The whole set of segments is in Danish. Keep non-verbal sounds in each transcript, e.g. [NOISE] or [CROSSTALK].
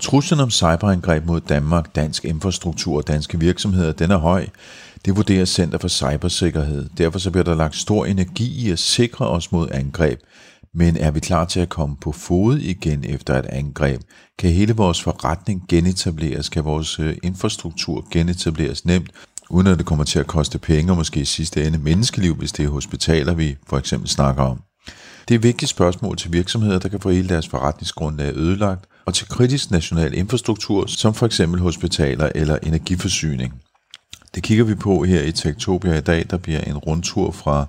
Truslen om cyberangreb mod Danmark, dansk infrastruktur og danske virksomheder, den er høj. Det vurderer Center for Cybersikkerhed. Derfor så bliver der lagt stor energi i at sikre os mod angreb. Men er vi klar til at komme på fod igen efter et angreb? Kan hele vores forretning genetableres? Kan vores øh, infrastruktur genetableres nemt? Uden at det kommer til at koste penge og måske i sidste ende menneskeliv, hvis det er hospitaler, vi for eksempel snakker om. Det er vigtige spørgsmål til virksomheder, der kan få hele deres forretningsgrundlag ødelagt, og til kritisk national infrastruktur, som for eksempel hospitaler eller energiforsyning. Det kigger vi på her i Tektopia i dag. Der bliver en rundtur fra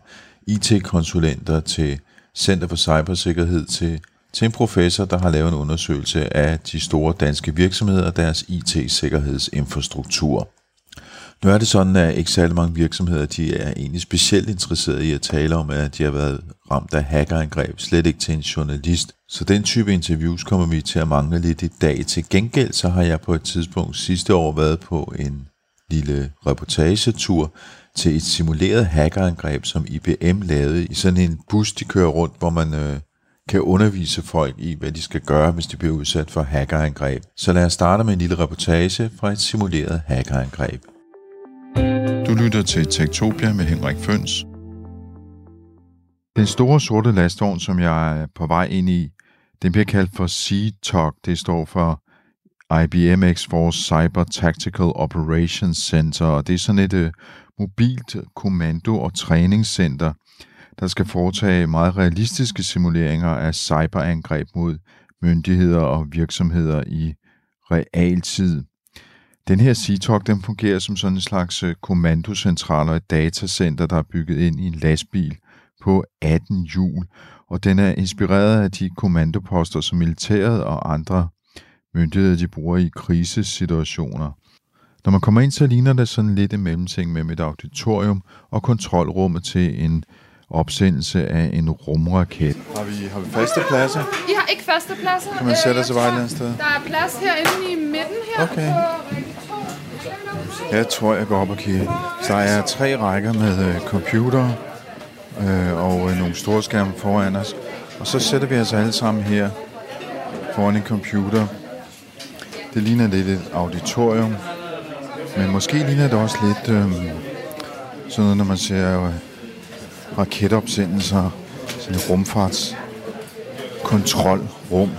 IT-konsulenter til Center for Cybersikkerhed til, til en professor, der har lavet en undersøgelse af de store danske virksomheder og deres IT-sikkerhedsinfrastruktur. Nu er det sådan, at ikke særlig mange virksomheder de er egentlig specielt interesserede i at tale om, at de har været ramt af hackerangreb, slet ikke til en journalist. Så den type interviews kommer vi til at mangle lidt i dag. Til gengæld så har jeg på et tidspunkt sidste år været på en lille reportagetur til et simuleret hackerangreb, som IBM lavede i sådan en bus, de kører rundt, hvor man øh, kan undervise folk i, hvad de skal gøre, hvis de bliver udsat for hackerangreb. Så lad os starte med en lille reportage fra et simuleret hackerangreb. Du lytter til Tektopia med Henrik Føns. Den store sorte lastvogn, som jeg er på vej ind i, den bliver kaldt for C-TOC. Det står for IBM X-Force Cyber Tactical Operations Center, og det er sådan et uh, mobilt kommando- og træningscenter, der skal foretage meget realistiske simuleringer af cyberangreb mod myndigheder og virksomheder i realtid. Den her CTOC, den fungerer som sådan en slags øh, kommandocentral og et datacenter, der er bygget ind i en lastbil på 18 hjul, og den er inspireret af de kommandoposter, som militæret og andre myndigheder de bruger i krisesituationer. Når man kommer ind, så ligner det sådan lidt en mellemting med et auditorium og kontrolrummet til en opsendelse af en rumraket. Har vi, har vi faste pladser? I har ikke faste pladser. Kan man sætte Øh, sig jeg bare et eller andet sted? Der er plads herinde i midten her Okay. på række 2. Jeg tror, jeg går op og kigger. Så der er tre rækker med øh, computer øh, og øh, nogle store skærme foran os. Og så sætter vi os alle sammen her foran en computer. Det ligner lidt et auditorium. Men måske ligner det også lidt øh, sådan noget, når man ser øh, raketopsendelser, sådan et rumfarts kontrolrum.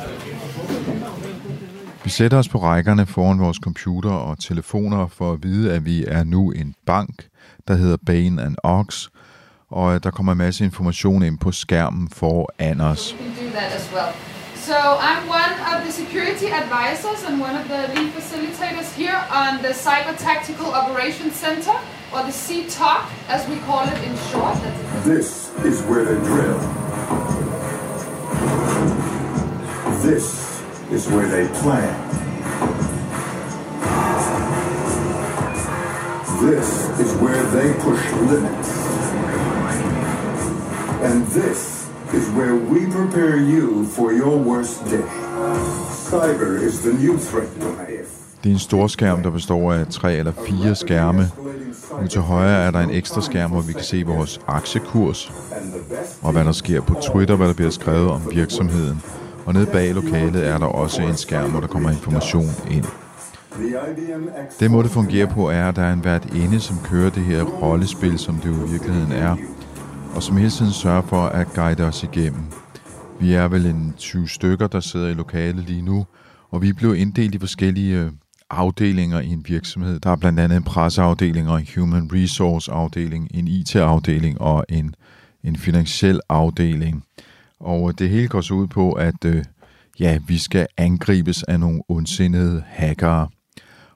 Vi sætter os på rækkerne foran vores computer og telefoner for at vide, at vi er nu en bank, der hedder Bain and Ox, og at der kommer en masse information ind på skærmen foran os. So I'm one of the security advisors and one of the lead facilitators here on the Cyber Tactical Operations Center, or the CTOC, as we call it in short. This is where they drill. This is where they plan. This is where they push limits. And this is where we prepare you for your worst day. Cyber is the new threat life. Det er en stor skærm, der består af tre eller fire skærme. Nu til højre er der en ekstra skærm, hvor vi kan se vores aktiekurs, og hvad der sker på Twitter, hvad der bliver skrevet om virksomheden. Og nede bag lokalet er der også en skærm, hvor der kommer information ind. Det Den måde, det fungerer på, er, at der er en vært inde, som kører det her rollespil, som det jo i virkeligheden er, og som hele tiden sørger for at guide os igennem. Vi er vel en 20 stykker, der sidder i lokalet lige nu, og vi blev inddelt i forskellige øh, afdelinger i en virksomhed. Der er blandt andet en presseafdeling og en human resource afdeling, en IT-afdeling og en, en finansiel afdeling. Og øh, det hele går så ud på, at øh, ja, vi skal angribes af nogle ondsindede hackere.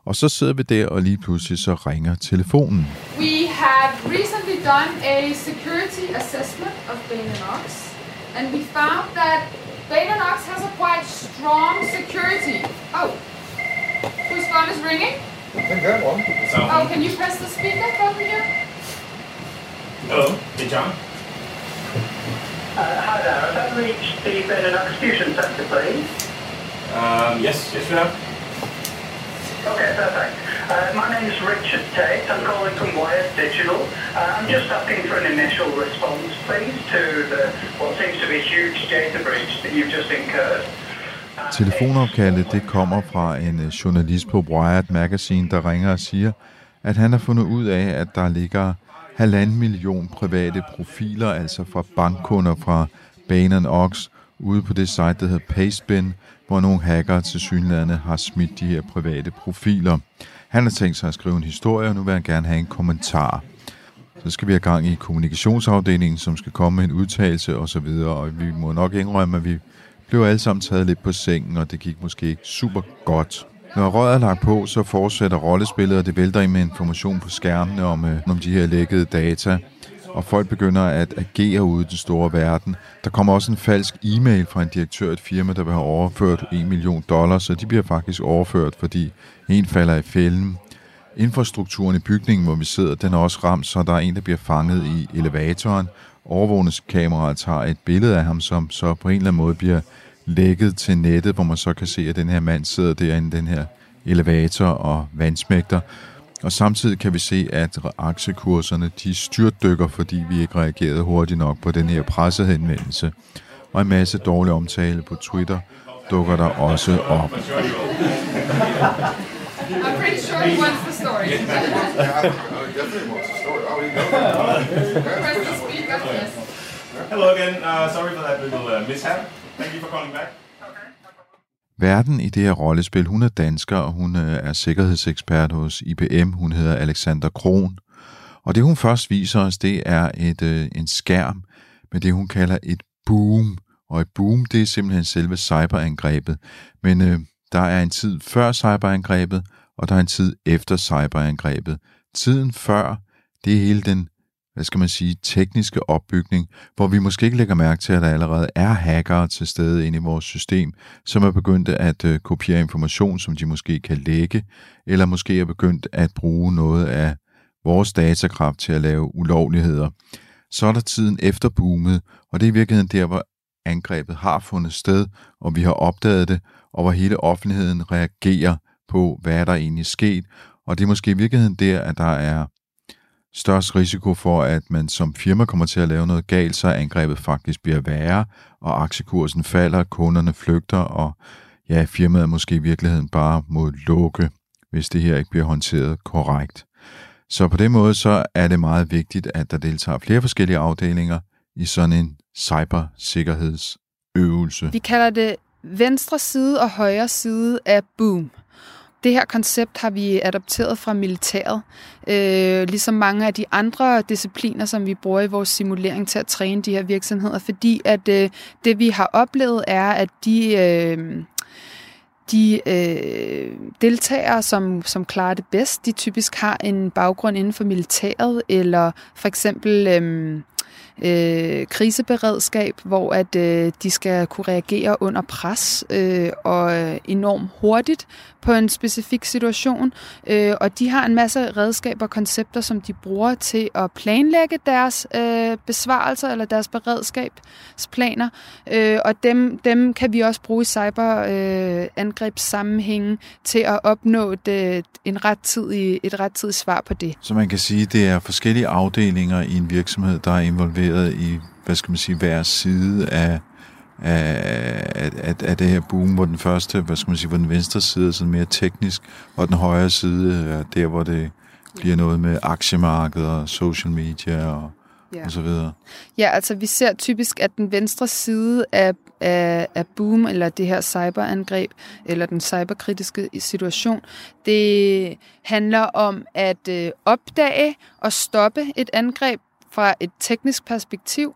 Og så sidder vi der, og lige pludselig så ringer telefonen. We have recently done a security assessment of Bainox, and we found that Bainox has a quite strong security. Oh, whose phone is ringing? Oh, can you press the speaker button here? Hello, hey John. Uh, hi there, I've that reached the Benelux Fusion Centre, please? Um, yes, yes we have. Okay, perfect. Uh, my name is Richard Tate. I'm calling from Wired Digital. Uh, I'm just asking for an initial response, please, to the what seems to be a huge data breach that you've just incurred. Uh, Telefonopkaldet det kommer fra en øh, journalist på Wired Magazine, der ringer og siger, at han har fundet ud af, at der ligger halvanden million private profiler, altså fra bankkunder fra Bain Ox, ude på det site, der hedder Pastebin, hvor nogle hackere til synlædende har smidt de her private profiler. Han har tænkt sig at skrive en historie, og nu vil han gerne have en kommentar. Så skal vi have gang i kommunikationsafdelingen, som skal komme med en udtalelse osv., og vi må nok indrømme, at vi blev alle sammen taget lidt på sengen, og det gik måske ikke super godt. Når røret er lagt på, så fortsætter rollespillet, og det vælter ind med information på skærmene om, øh, om de her lækkede data. Og folk begynder at agere ude i den store verden. Der kommer også en falsk e-mail fra en direktør af et firma, der vil have overført 1 million dollars, så de bliver faktisk overført, fordi en falder i fælden. Infrastrukturen i bygningen, hvor vi sidder, den er også ramt, så der er en, der bliver fanget i elevatoren. Overvågningskameraet tager et billede af ham, som så på en eller anden måde bliver lækket til nettet, hvor man så kan se, at den her mand sidder derinde i den her elevator og vandsmægter. Og samtidig kan vi se, at aktiekurserne de styrtdykker, fordi vi ikke reagerede hurtigt nok på den her pressehenvendelse. Og en masse dårlig omtale på Twitter dukker der også op. I'm pretty sure he wants the story. [LAUGHS] Hello again. Uh, sorry for that little uh, mishap. Thank you for calling back. Verden i det her rollespil, hun er dansker, og hun øh, er sikkerhedsekspert hos IBM. Hun hedder Alexander Kron. Og det hun først viser os, det er et, øh, en skærm med det, hun kalder et boom. Og et boom, det er simpelthen selve cyberangrebet. Men øh, der er en tid før cyberangrebet, og der er en tid efter cyberangrebet. Tiden før, det er hele den hvad skal man sige, tekniske opbygning, hvor vi måske ikke lægger mærke til, at der allerede er hackere til stede inde i vores system, som er begyndt at øh, kopiere information, som de måske kan lægge, eller måske er begyndt at bruge noget af vores datakraft til at lave ulovligheder. Så er der tiden efter boomet, og det er i virkeligheden der, hvor angrebet har fundet sted, og vi har opdaget det, og hvor hele offentligheden reagerer på, hvad der egentlig er sket. Og det er måske i virkeligheden der, at der er størst risiko for, at man som firma kommer til at lave noget galt, så angrebet faktisk bliver værre, og aktiekursen falder, kunderne flygter, og ja, firmaet måske i virkeligheden bare må lukke, hvis det her ikke bliver håndteret korrekt. Så på den måde så er det meget vigtigt, at der deltager flere forskellige afdelinger i sådan en cybersikkerhedsøvelse. Vi kalder det venstre side og højre side af boom. Det her koncept har vi adopteret fra militæret, øh, ligesom mange af de andre discipliner, som vi bruger i vores simulering til at træne de her virksomheder, fordi at øh, det vi har oplevet er, at de... Øh, de øh, deltagere, som, som klarer det bedst, de typisk har en baggrund inden for militæret, eller for eksempel øh, øh, kriseberedskab, hvor at øh, de skal kunne reagere under pres øh, og øh, enormt hurtigt på en specifik situation. Øh, og de har en masse redskaber og koncepter, som de bruger til at planlægge deres øh, besvarelser eller deres beredskabsplaner. Øh, og dem, dem kan vi også bruge i cyberangrebssammenhængen øh, til at opnå det, øh, en rettidig, et rettidigt svar på det. Så man kan sige, at det er forskellige afdelinger i en virksomhed, der er involveret i, hvad skal man sige, hver side af, af, af, af det her boom, hvor den første, hvad skal man sige, hvor den venstre side er sådan mere teknisk, og den højre side er der, hvor det bliver noget med aktiemarkedet og social media og, ja. og så videre. Ja, altså vi ser typisk, at den venstre side af, af, af boom, eller det her cyberangreb, eller den cyberkritiske situation, det handler om at øh, opdage og stoppe et angreb fra et teknisk perspektiv,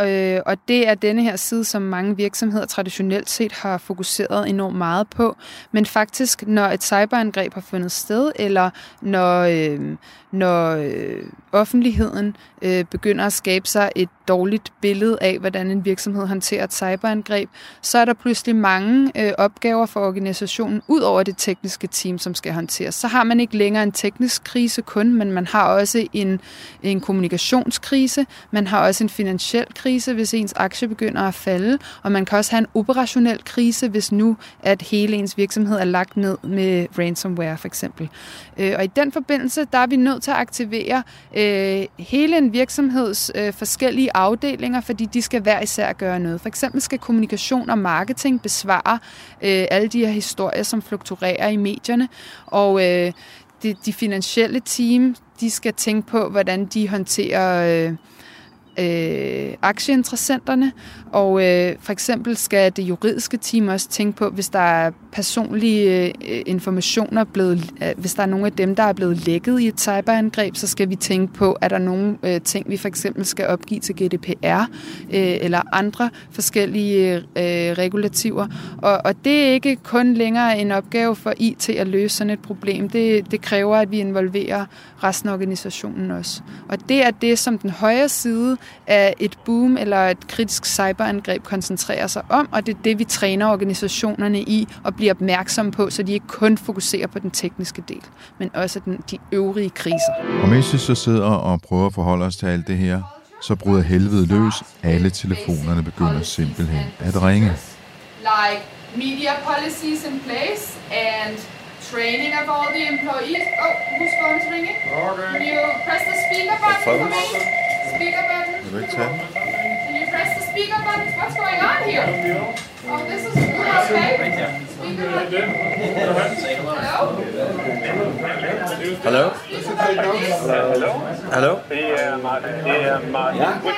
Øh, og det er denne her side, som mange virksomheder traditionelt set har fokuseret enormt meget på. Men faktisk, når et cyberangreb har fundet sted, eller når, øh, når øh, offentligheden øh, begynder at skabe sig et dårligt billede af, hvordan en virksomhed håndterer et cyberangreb, så er der pludselig mange øh, opgaver for organisationen ud over det tekniske team, som skal håndteres. Så har man ikke længere en teknisk krise kun, men man har også en, en kommunikationskrise, man har også en finansiel krise, hvis ens aktie begynder at falde, og man kan også have en operationel krise, hvis nu at hele ens virksomhed er lagt ned med ransomware for eksempel. Øh, og i den forbindelse, der er vi nødt til at aktivere øh, hele en virksomheds øh, forskellige afdelinger, fordi de skal hver især gøre noget. For eksempel skal kommunikation og marketing besvare øh, alle de her historier, som fluktuerer i medierne, og øh, de, de finansielle team, de skal tænke på, hvordan de håndterer øh, øh, aktieinteressenterne, og øh, for eksempel skal det juridiske team også tænke på, hvis der er personlige øh, informationer blevet, øh, hvis der er nogle af dem, der er blevet lækket i et cyberangreb, så skal vi tænke på, at der nogle øh, ting, vi for eksempel skal opgive til GDPR øh, eller andre forskellige øh, regulativer. Og, og det er ikke kun længere en opgave for IT at løse sådan et problem. Det, det kræver, at vi involverer resten af organisationen også. Og det er det, som den højre side af et boom eller et kritisk cyber cyberangreb koncentrerer sig om, og det er det, vi træner organisationerne i at blive opmærksomme på, så de ikke kun fokuserer på den tekniske del, men også den, de øvrige kriser. Og mens vi så sidder og prøver at forholde os til alt det her, så bryder helvede løs. Alle telefonerne begynder simpelthen at ringe. Like media policies in place and training of all the employees. Oh, whose phone is ringing? Okay. Can you press the speaker button for me? Speaker button. Vil du ikke tage den? Press the speaker button? What's going on here? Oh, this is okay. Speaker button. Hello? Hello? Hallo? Det er Martin. Det er Martin fra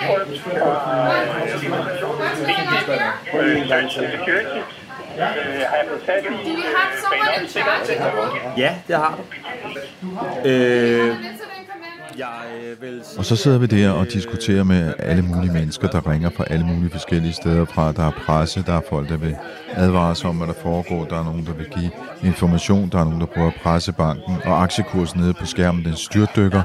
What's going on here? Landscape Security. Øh, Har jeg fået fat i Do we have someone in charge in the room? Ja, det har du. Øh, Og så sidder vi der og diskuterer med alle mulige mennesker, der ringer fra alle mulige forskellige steder fra. Der er presse, der er folk, der vil advare os om, hvad der foregår. Der er nogen, der vil give information. Der er nogen, der prøver at presse banken. Og aktiekursen nede på skærmen, den styrtdykker.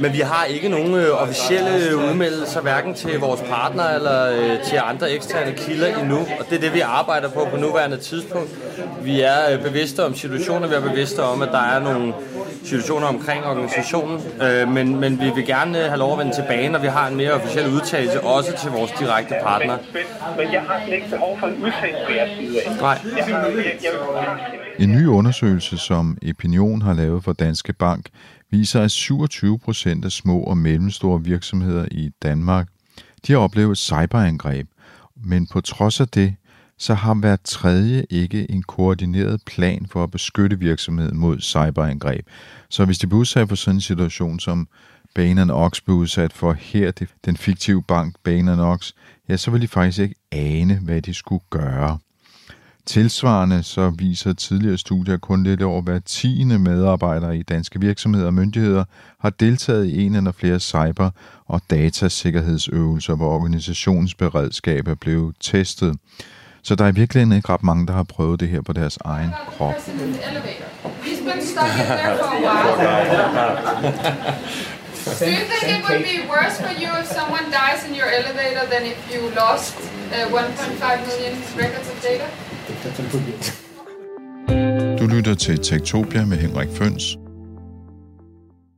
Men vi har ikke nogen øh, officielle udmeldelser, hverken til vores partner eller øh, til andre eksterne kilder endnu. Og det er det, vi arbejder på på nuværende tidspunkt. Vi er øh, bevidste om situationer, vi er bevidste om, at der er nogle situationer omkring organisationen, øh, men, men vi vil gerne øh, have lov at vende tilbage, når vi har en mere officiel udtalelse, også til vores direkte partner. Men jeg har slet ikke behov for en udtalelse fra jeres side af. Nej. En ny undersøgelse, som Opinion har lavet for Danske Bank, viser, at 27 procent af små og mellemstore virksomheder i Danmark, de har oplevet cyberangreb. Men på trods af det, så har hver tredje ikke en koordineret plan for at beskytte virksomheden mod cyberangreb. Så hvis de bliver udsat for sådan en situation, som Bain Ox blev udsat for her, den fiktive bank Bain Ox, ja, så vil de faktisk ikke ane, hvad de skulle gøre. Tilsvarende så viser tidligere studier, at kun lidt over hver tiende medarbejder i danske virksomheder og myndigheder har deltaget i en eller flere cyber- og datasikkerhedsøvelser, hvor organisationens beredskab er blevet testet. Så der er virkelig ikke ret mange, der har prøvet det her på deres egen krop. Do you think it would be worse for you if someone dies in your elevator than if you lost uh, 1.5 million records of data? Du lytter til Tektopia med Henrik Føns.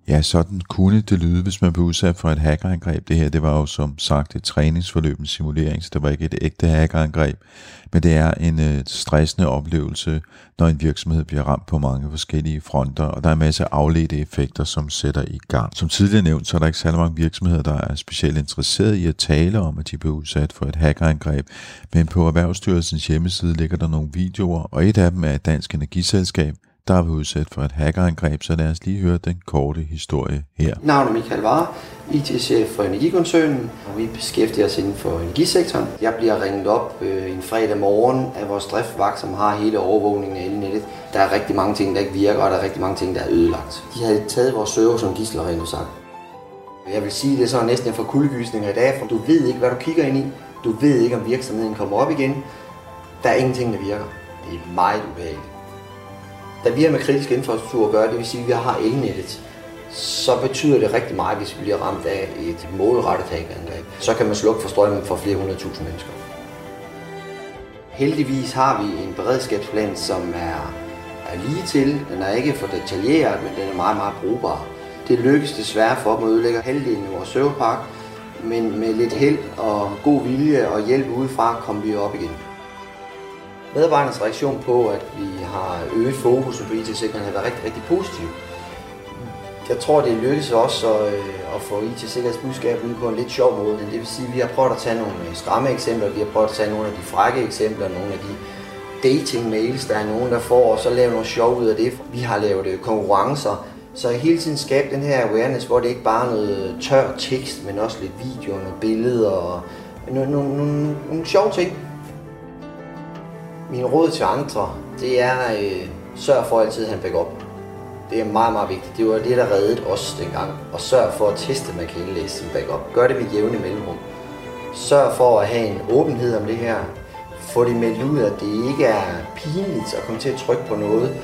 Ja, sådan kunne det lyde, hvis man blev udsat for et hackerangreb. Det her, det var jo som sagt et træningsforløb, en simulering, så det var ikke et ægte hackerangreb. Men det er en øh, stressende oplevelse, når en virksomhed bliver ramt på mange forskellige fronter, og der er en masse afledte effekter, som sætter i gang. Som tidligere nævnt, så er der ikke særlig mange virksomheder, der er specielt interesseret i at tale om, at de blev udsat for et hackerangreb. Men på Erhvervsstyrelsens hjemmeside ligger der nogle videoer, og et af dem er et dansk energiselskab, der er udsat for et hackerangreb, så lad os lige høre den korte historie her. Navnet er Michael Vare, IT-chef for Energikoncernen, og vi beskæftiger os inden for energisektoren. Jeg bliver ringet op øh, en fredag morgen af vores driftvagt, som har hele overvågningen af elnettet. Der er rigtig mange ting, der ikke virker, og der er rigtig mange ting, der er ødelagt. De havde taget vores server som gidsler, rent sagt. Jeg vil sige, det er så næsten for kuldegysninger i dag, for du ved ikke, hvad du kigger ind i. Du ved ikke, om virksomheden kommer op igen. Der er ingenting, der virker. Det er meget ubehageligt. Da vi har med kritisk infrastruktur at gøre, det vil sige, at vi har elnettet. så betyder det rigtig meget, hvis vi bliver ramt af et målrettet hackangreb. Så kan man slukke for strømmen for flere hundredtusind mennesker. Heldigvis har vi en beredskabsplan, som er, er lige til. Den er ikke for detaljeret, men den er meget, meget brugbar. Det lykkes desværre for dem at ødelægge halvdelen af vores serverpark, men med lidt held og god vilje og hjælp udefra kommer vi op igen. Medarbejdernes reaktion på, at vi har øget fokus på IT-sikkerheden, har været rigtig, rigtig positiv. Jeg tror, det lykkedes også at, øh, at få IT-sikkerhedsbudskab ud på en lidt sjov måde. Det vil sige, at vi har prøvet at tage nogle øh, stramme eksempler, vi har prøvet at tage nogle af de frække eksempler, nogle af de dating-mails, der er nogen, der får, og så lave noget sjov ud af det. Vi har lavet øh, konkurrencer, så hele tiden skabe den her awareness, hvor det ikke bare er noget tør tekst, men også lidt video og nogle billeder og nogle, nogle, nogle, nogle sjove ting. Min råd til andre, det er øh, sørg for altid at have en backup. Det er meget, meget vigtigt. Det var det, der reddede os dengang. Og sørg for at teste, at man kan indlæse sin backup. Gør det med jævne mellemrum. Sørg for at have en åbenhed om det her. Få det meldt ud, at det ikke er pinligt at komme til at trykke på noget.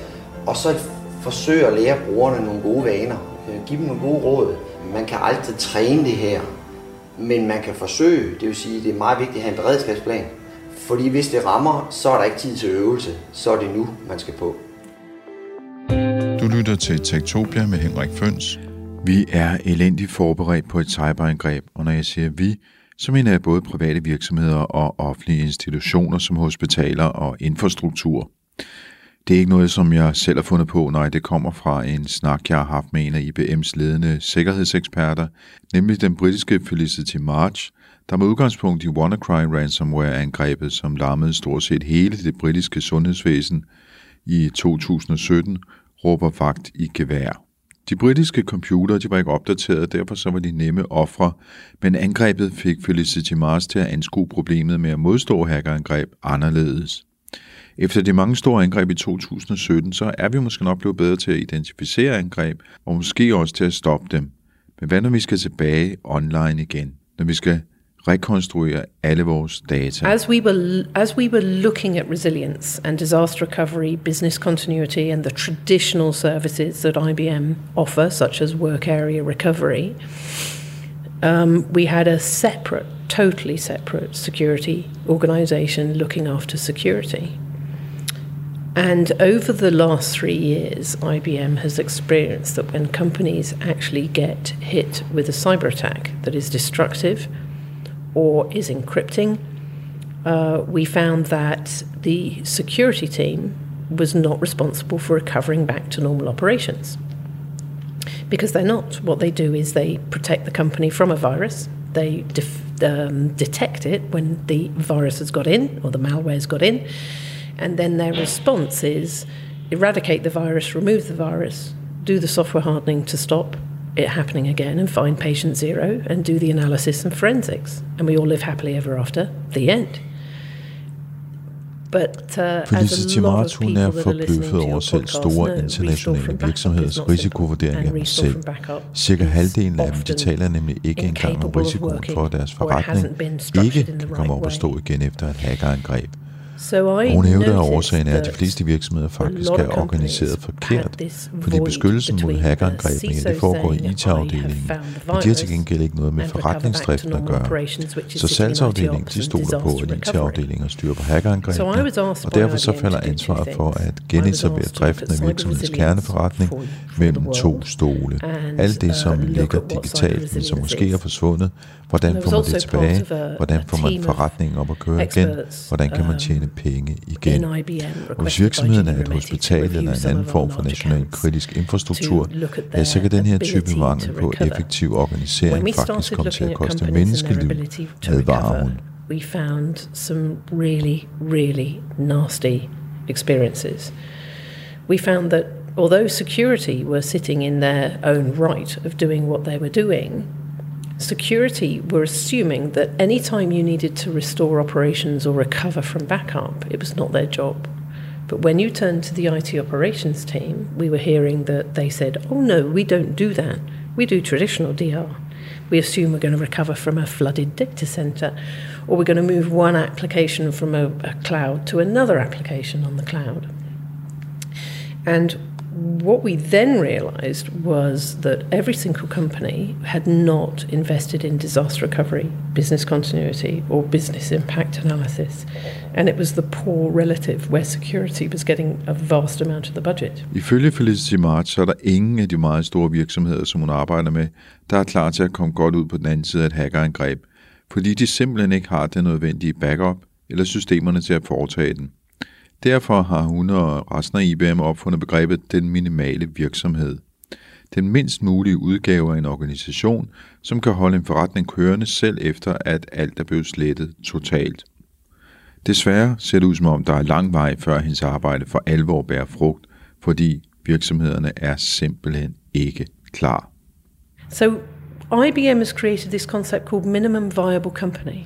Og så forsøg at lære brugerne nogle gode vaner. Øh, giv dem nogle gode råd. Man kan altid træne det her. Men man kan forsøge. Det vil sige, at det er meget vigtigt at have en beredskabsplan. Fordi hvis det rammer, så er der ikke tid til øvelse. Så er det nu, man skal på. Du lytter til Tektopia med Henrik Føns. Vi er elendigt forberedt på et cyberangreb, og når jeg siger vi, så mener jeg både private virksomheder og offentlige institutioner som hospitaler og infrastruktur. Det er ikke noget, som jeg selv har fundet på, nej, det kommer fra en snak, jeg har haft med en af IBM's ledende sikkerhedseksperter, nemlig den britiske Felicity March, der med udgangspunkt i WannaCry ransomware-angrebet, som lammede stort set hele det britiske sundhedsvæsen i 2017, råber vagt i gevær. De britiske computere de var ikke opdateret, derfor så var de nemme ofre, men angrebet fik Felicity Mars til at anskue problemet med at modstå hackerangreb anderledes. Efter de mange store angreb i 2017, så er vi måske nok blevet bedre til at identificere angreb, og måske også til at stoppe dem. Men hvad når vi skal tilbage online igen? Når vi skal rekonstruere alle vores data. As we were as we were looking at resilience and disaster recovery, business continuity and the traditional services that IBM offer such as work area recovery, um, we had a separate, totally separate security organization looking after security. And over the last three years, IBM has experienced that when companies actually get hit with a cyber attack that is destructive or is encrypting, uh, we found that the security team was not responsible for recovering back to normal operations. Because they're not. What they do is they protect the company from a virus, they def- um, detect it when the virus has got in or the malware has got in, and then their response is eradicate the virus, remove the virus, do the software hardening to stop it happening again and find patient zero and do the analysis and forensics. And we all live happily ever after. The end. But, uh, Felicity Marts, hun er forbløffet over selv store internationale virksomheders risikovurdering af selv. Cirka halvdelen af dem de taler nemlig ikke engang om risikoen for, at deres forretning ikke kan komme op og stå igen efter et hackerangreb. Hun hævder, at årsagen er, at de fleste virksomheder faktisk er organiseret forkert, fordi beskyttelsen mod hackerangrebene det foregår i IT-afdelingen, men de har til gengæld ikke noget med forretningsdriften at gøre. Så salgsafdelingen de stoler på, at IT-afdelingen styrer på hackerangrebene, og derfor så falder ansvaret for at genetablere driften af virksomhedens kerneforretning mellem to stole. Alt det, som ligger digitalt, men som måske er forsvundet, hvordan får man det tilbage, hvordan får man forretningen op at køre igen, hvordan kan man tjene penge igen. Og hvis virksomheden er et hospital eller en anden form for national kritisk infrastruktur, ja, så kan den her type mangel på effektiv organisering faktisk komme til at koste menneskeliv, advarer hun. We found some really, really nasty experiences. We found that although security were sitting in their own right of doing what they were doing, security were assuming that any time you needed to restore operations or recover from backup, it was not their job. But when you turned to the IT operations team, we were hearing that they said, oh no, we don't do that. We do traditional DR. We assume we're going to recover from a flooded data center, or we're going to move one application from a, a cloud to another application on the cloud. And What we then realized was that every single company had not invested in disaster recovery, business continuity, or business impact analysis. And it was the poor relative where security was getting a vast amount of the budget. Ifølge Felicity March, så er der ingen af de meget store virksomheder, som hun arbejder med, der er klar til at komme godt ud på den anden side af et hackerangreb, fordi de simpelthen ikke har den nødvendige backup eller systemerne til at foretage den. Derfor har hun og resten af IBM opfundet begrebet den minimale virksomhed. Den mindst mulige udgave af en organisation, som kan holde en forretning kørende selv efter, at alt er blevet slettet totalt. Desværre ser det ud som om, der er lang vej før hendes arbejde for alvor bærer frugt, fordi virksomhederne er simpelthen ikke klar. So IBM has created this concept called minimum viable company.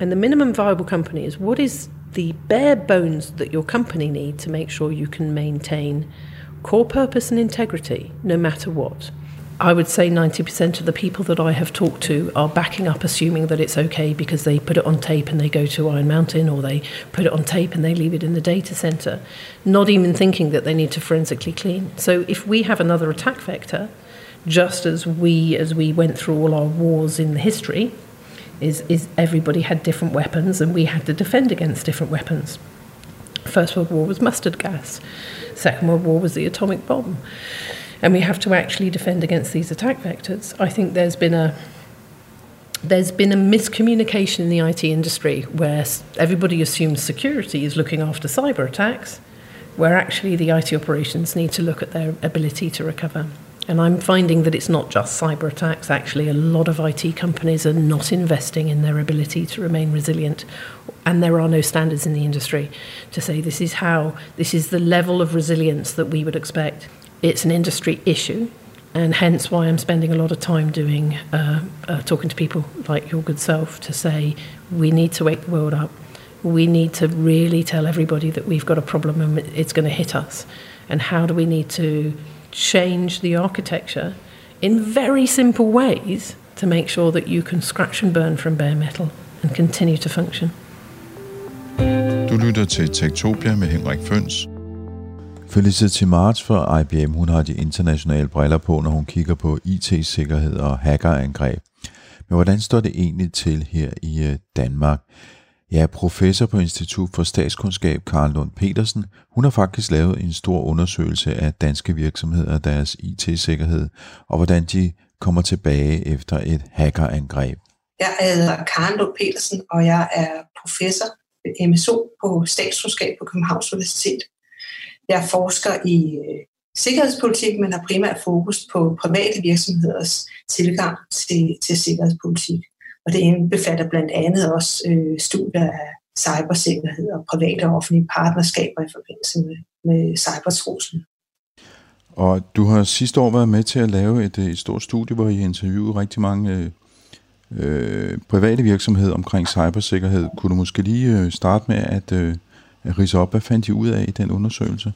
And the minimum viable company is what is the bare bones that your company need to make sure you can maintain core purpose and integrity no matter what. I would say 90% of the people that I have talked to are backing up, assuming that it's okay because they put it on tape and they go to Iron Mountain, or they put it on tape and they leave it in the data center, not even thinking that they need to forensically clean. So if we have another attack vector, just as we, as we went through all our wars in the history, is, is everybody had different weapons and we had to defend against different weapons. First World War was mustard gas. Second World War was the atomic bomb. And we have to actually defend against these attack vectors. I think there's been a there's been a miscommunication in the IT industry where everybody assumes security is looking after cyber attacks, where actually the IT operations need to look at their ability to recover. And I'm finding that it's not just cyber attacks. Actually, a lot of IT companies are not investing in their ability to remain resilient. And there are no standards in the industry to say this is how, this is the level of resilience that we would expect. It's an industry issue. And hence why I'm spending a lot of time doing, uh, uh, talking to people like your good self to say we need to wake the world up. We need to really tell everybody that we've got a problem and it's going to hit us. And how do we need to change the architecture in very simple ways to make sure that you can scratch and burn from bare metal and continue to function. Du lytter til Tektopia med Henrik Føns. Felicity March for IBM, hun har de internationale briller på, når hun kigger på IT-sikkerhed og hackerangreb. Men hvordan står det egentlig til her i øh, Danmark? Ja, professor på Institut for Statskundskab, Karl Lund Petersen, hun har faktisk lavet en stor undersøgelse af danske virksomheder og deres IT-sikkerhed, og hvordan de kommer tilbage efter et hackerangreb. Jeg hedder Karen Lund Petersen, og jeg er professor ved MSO på Statskundskab på Københavns Universitet. Jeg forsker i øh, sikkerhedspolitik, men har primært fokus på private virksomheders tilgang til, til sikkerhedspolitik. Og det indbefatter blandt andet også øh, studier af cybersikkerhed og private og offentlige partnerskaber i forbindelse med, med cybertruslen. Og du har sidste år været med til at lave et, et stort studie, hvor I interviewede rigtig mange øh, private virksomheder omkring cybersikkerhed. Kunne du måske lige øh, starte med at, øh, at rise op, hvad fandt I ud af i den undersøgelse?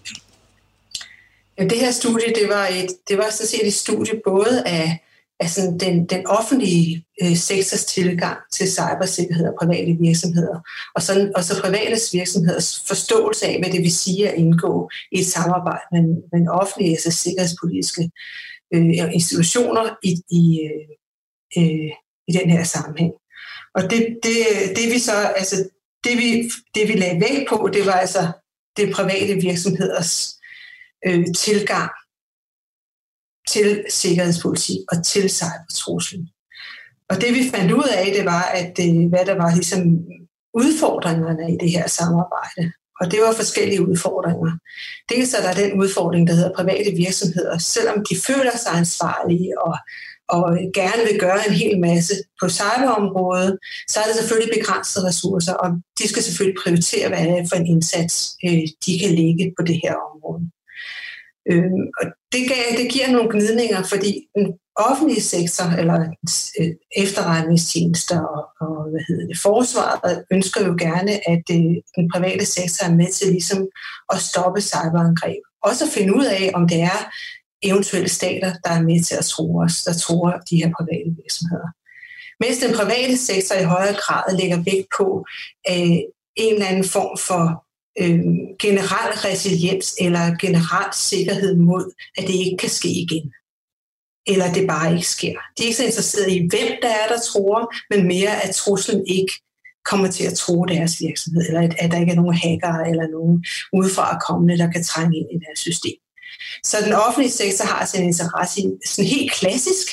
Ja, det her studie, det var, et, det var så set et studie både af altså den, den offentlige øh, sektors tilgang til cybersikkerhed og private virksomheder, og så, og så private virksomheders forståelse af, hvad det vil sige at indgå i et samarbejde med, med en offentlig, altså sikkerhedspolitiske øh, institutioner i, i, øh, øh, i den her sammenhæng. Og det, det, det vi så, altså det vi, det vi lagde vægt på, det var altså det private virksomheders øh, tilgang til sikkerhedspolitik og til cybertruslen. Og det vi fandt ud af, det var, at øh, hvad der var ligesom udfordringerne i det her samarbejde. Og det var forskellige udfordringer. Dels er der den udfordring, der hedder private virksomheder. Selvom de føler sig ansvarlige og, og gerne vil gøre en hel masse på cyberområdet, så er det selvfølgelig begrænsede ressourcer, og de skal selvfølgelig prioritere, hvad det er for en indsats, øh, de kan lægge på det her område. Øh, og det, gav, det giver nogle gnidninger, fordi den offentlige sektor, eller øh, efterretningstjenester og, og hvad hedder det, forsvaret, ønsker jo gerne, at øh, den private sektor er med til ligesom at stoppe cyberangreb. Også at finde ud af, om det er eventuelle stater, der er med til at tro os, der tror de her private virksomheder. Mens den private sektor i højere grad lægger vægt på øh, en eller anden form for øh, generel resiliens eller generel sikkerhed mod, at det ikke kan ske igen. Eller det bare ikke sker. De er ikke så interesserede i, hvem der er, der tror, men mere at truslen ikke kommer til at tro deres virksomhed, eller at, at der ikke er nogen hacker eller nogen udefra kommende, der kan trænge ind i deres system. Så den offentlige sektor har altså en interesse i, sådan helt klassisk,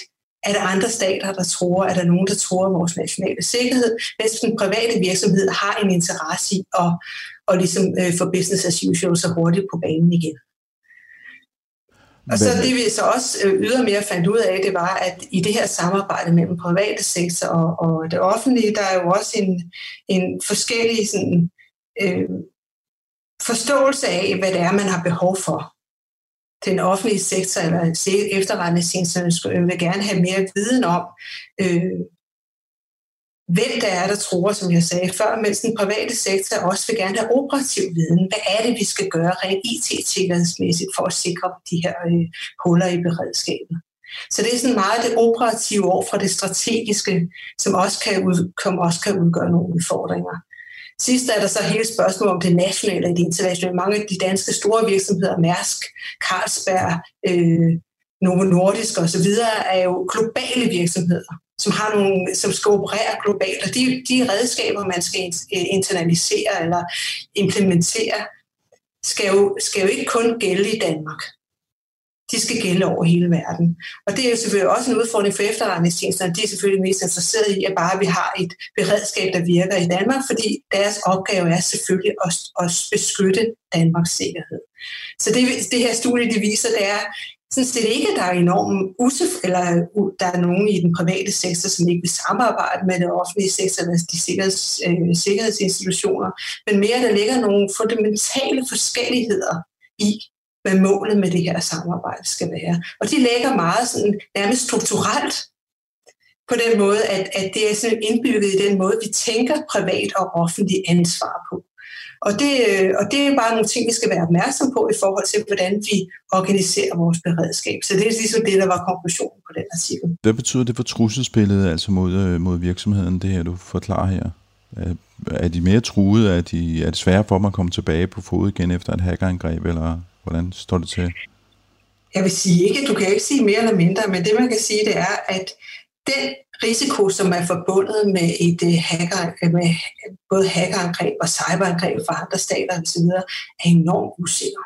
er der andre stater, der tror, er der nogen, der tror vores nationale sikkerhed, mens den private virksomhed har en interesse i at, at ligesom, øh, få business as usual så hurtigt på banen igen. Og så det vi så også øh, ydermere fandt ud af, det var, at i det her samarbejde mellem private sektor og, og det offentlige, der er jo også en, en forskellig sådan, øh, forståelse af, hvad det er, man har behov for den offentlige sektor eller efterretningstjenesterne vil gerne have mere viden om, øh, hvem der er, der tror, som jeg sagde før, mens den private sektor også vil gerne have operativ viden. Hvad er det, vi skal gøre rent IT-sikkerhedsmæssigt for at sikre de her øh, huller i beredskabet? Så det er sådan meget det operative over fra det strategiske, som også kan, ud, som også kan udgøre nogle udfordringer. Sidst er der så hele spørgsmålet om det nationale og det internationale. Mange af de danske store virksomheder, Mærsk, Carlsberg, øh, Novo Nordisk osv., er jo globale virksomheder, som, har nogle, som skal operere globalt. Og de, de redskaber, man skal øh, internalisere eller implementere, skal jo, skal jo ikke kun gælde i Danmark de skal gælde over hele verden. Og det er jo selvfølgelig også en udfordring for efterretningstjenesterne. De er selvfølgelig mest interesserede i, at bare vi har et beredskab, der virker i Danmark, fordi deres opgave er selvfølgelig at, at beskytte Danmarks sikkerhed. Så det, det her studie, det viser, det er sådan set ikke, at der er enormt usef, eller der er nogen i den private sektor, som ikke vil samarbejde med det offentlige sektor eller de sikkerheds, øh, sikkerhedsinstitutioner, men mere, der ligger nogle fundamentale forskelligheder i, hvad målet med det her samarbejde skal være. Og de ligger meget sådan, nærmest strukturelt på den måde, at, at det er sådan indbygget i den måde, vi tænker privat og offentlig ansvar på. Og det, og det er bare nogle ting, vi skal være opmærksom på i forhold til, hvordan vi organiserer vores beredskab. Så det er ligesom det, der var konklusionen på den artikel. Hvad betyder det for trusselsbilledet, altså mod, øh, mod virksomheden, det her, du forklarer her? Er de mere truede? Er, de, er det sværere for dem at komme tilbage på fod igen efter et hackerangreb, eller Hvordan står det til? Jeg vil sige ikke, du kan ikke sige mere eller mindre, men det man kan sige, det er, at den risiko, som er forbundet med et øh, hacker, øh, med både hackerangreb og cyberangreb fra andre stater osv., er enormt usikker.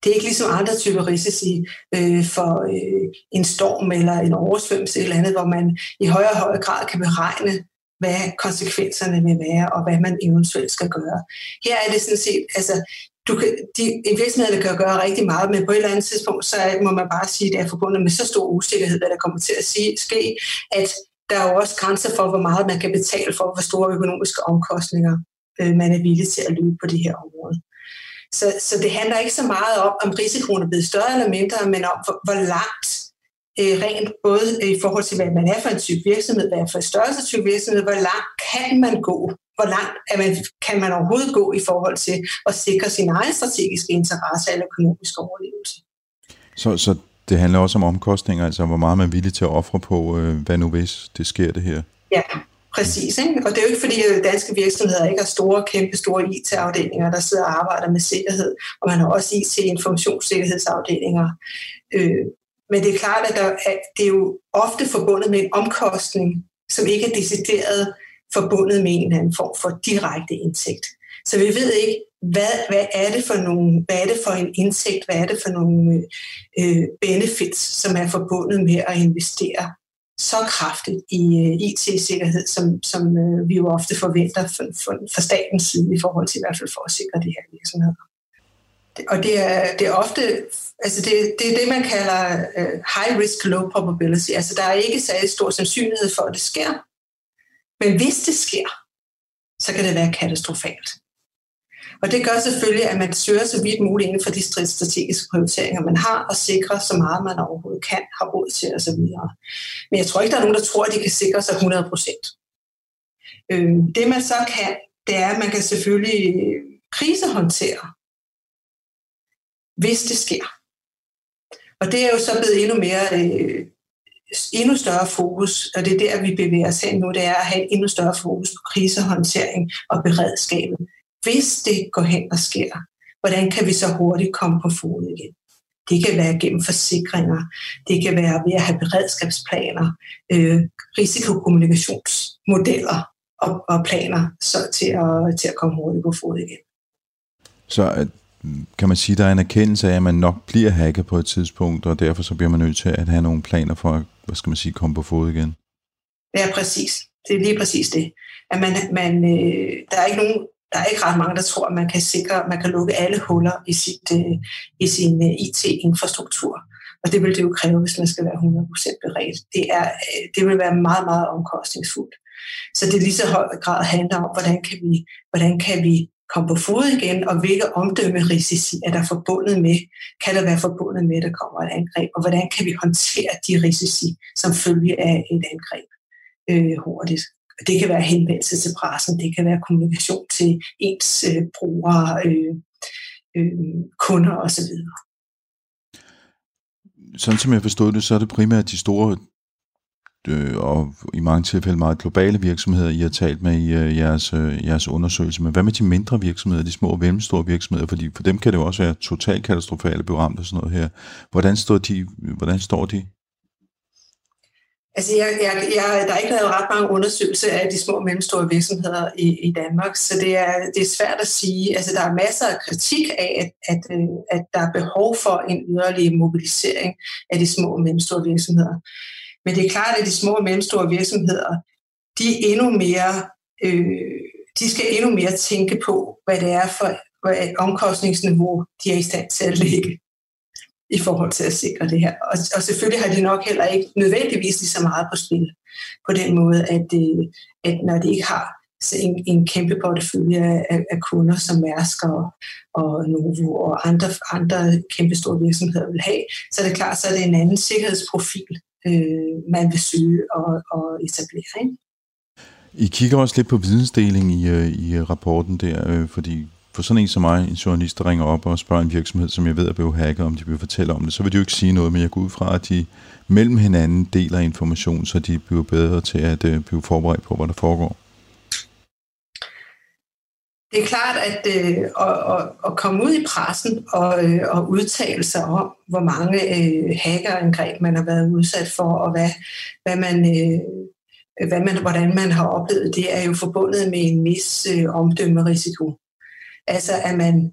Det er ikke ligesom andre typer risici øh, for øh, en storm eller en oversvømmelse eller andet, hvor man i højere og højere grad kan beregne, hvad konsekvenserne vil være, og hvad man eventuelt skal gøre. Her er det sådan set, altså du kan, de, virksomheder kan gøre rigtig meget, men på et eller andet tidspunkt, så må man bare sige, at det er forbundet med så stor usikkerhed, hvad der kommer til at sige, ske, at der er jo også grænser for, hvor meget man kan betale for, hvor store økonomiske omkostninger øh, man er villig til at løbe på det her område. Så, så det handler ikke så meget om, om risikoen er blevet større eller mindre, men om, hvor, hvor langt øh, rent både i forhold til, hvad man er for en type virksomhed, hvad er for en størrelse type virksomhed, hvor langt kan man gå hvor langt er man, kan man overhovedet gå i forhold til at sikre sin egen strategiske interesse eller økonomisk overlevelse. Så, så det handler også om omkostninger, altså hvor meget man er villig til at ofre på, øh, hvad nu hvis det sker det her? Ja, præcis. Ikke? Og det er jo ikke fordi, at danske virksomheder ikke har store, kæmpe store IT-afdelinger, der sidder og arbejder med sikkerhed, og man har også IT-informationssikkerhedsafdelinger. Øh, men det er klart, at, der, at det er jo ofte forbundet med en omkostning, som ikke er decideret forbundet med en eller anden form for direkte indtægt. Så vi ved ikke, hvad, hvad, er det for nogle, hvad er det for en indtægt, hvad er det for nogle øh, benefits, som er forbundet med at investere så kraftigt i øh, IT-sikkerhed, som, som øh, vi jo ofte forventer fra for, for statens side, i forhold til i hvert fald for at sikre de her virksomheder. Og det er, det er ofte, altså det, det er det, man kalder øh, high risk, low probability. Altså der er ikke særlig stor sandsynlighed for, at det sker, men hvis det sker, så kan det være katastrofalt. Og det gør selvfølgelig, at man søger så vidt muligt inden for de strategiske prioriteringer, man har, og sikrer så meget, man overhovedet kan, har råd til osv. Men jeg tror ikke, der er nogen, der tror, at de kan sikre sig 100 procent. Øhm, det man så kan, det er, at man kan selvfølgelig krisehåndtere, hvis det sker. Og det er jo så blevet endnu mere øh, endnu større fokus, og det er der, vi bevæger os hen nu, det er at have et endnu større fokus på krisehåndtering og beredskabet hvis det går hen og sker, hvordan kan vi så hurtigt komme på fod igen? Det kan være gennem forsikringer, det kan være ved at have beredskabsplaner, øh, risikokommunikationsmodeller og, og planer så til, at, til at komme hurtigt på fod igen. Så øh, kan man sige, at der er en erkendelse af, at man nok bliver hacket på et tidspunkt, og derfor så bliver man nødt til at have nogle planer for at hvad skal man sige, komme på fod igen? Ja, præcis. Det er lige præcis det. At man, man, øh, der, er ikke nogen, der er ikke ret mange, der tror, at man kan sikre, man kan lukke alle huller i, sit, øh, i sin øh, IT-infrastruktur. Og det vil det jo kræve, hvis man skal være 100% beredt. Det, er, øh, det vil være meget, meget omkostningsfuldt. Så det er lige så høj grad handler om, hvordan kan vi, hvordan kan vi komme på fod igen, og hvilke omdømmerisici er der forbundet med, kan der være forbundet med, at der kommer et angreb, og hvordan kan vi håndtere de risici, som følge af et angreb øh, hurtigt. Det kan være henvendelse til pressen, det kan være kommunikation til ens øh, brugere, øh, øh, kunder osv. Sådan som jeg forstod det, så er det primært de store øh, og i mange tilfælde meget globale virksomheder, I har talt med i øh, jeres, øh, jeres undersøgelse. Men hvad med de mindre virksomheder, de små og mellemstore virksomheder? Fordi for dem kan det jo også være totalt katastrofale beramt og sådan noget her. Hvordan står de? Hvordan står de? Altså, jeg, jeg, jeg, der er ikke lavet ret mange undersøgelser af de små og mellemstore virksomheder i, i Danmark, så det er, det er svært at sige. Altså, der er masser af kritik af, at, at, øh, at der er behov for en yderligere mobilisering af de små og mellemstore virksomheder. Men det er klart, at de små og mellemstore virksomheder, de er endnu mere, øh, de skal endnu mere tænke på, hvad det er for hvad omkostningsniveau, de er i stand til at lægge i forhold til at sikre det her. Og, og selvfølgelig har de nok heller ikke nødvendigvis lige så meget på spil på den måde, at, øh, at når de ikke har en, en kæmpe portefølje af, af kunder, som Mærsk og, og Novo og andre, andre kæmpe store virksomheder vil have, så er det klart, så er det en anden sikkerhedsprofil, øh, man vil søge og, og etablere. Ikke? I kigger også lidt på vidensdeling i, øh, i rapporten der, øh, fordi for sådan en som mig, en journalist, der ringer op og spørger en virksomhed, som jeg ved er blevet hacket, om de vil fortælle om det, så vil de jo ikke sige noget, men jeg går ud fra, at de mellem hinanden deler information, så de bliver bedre til at øh, blive forberedt på, hvad der foregår. Det er klart, at, øh, at, at, komme ud i pressen og, øh, og udtale sig om, hvor mange øh, hackerangreb man har været udsat for, og hvad, hvad man, øh, hvad man, hvordan man har oplevet det, er jo forbundet med en vis øh, omdømmerisiko. Altså at man,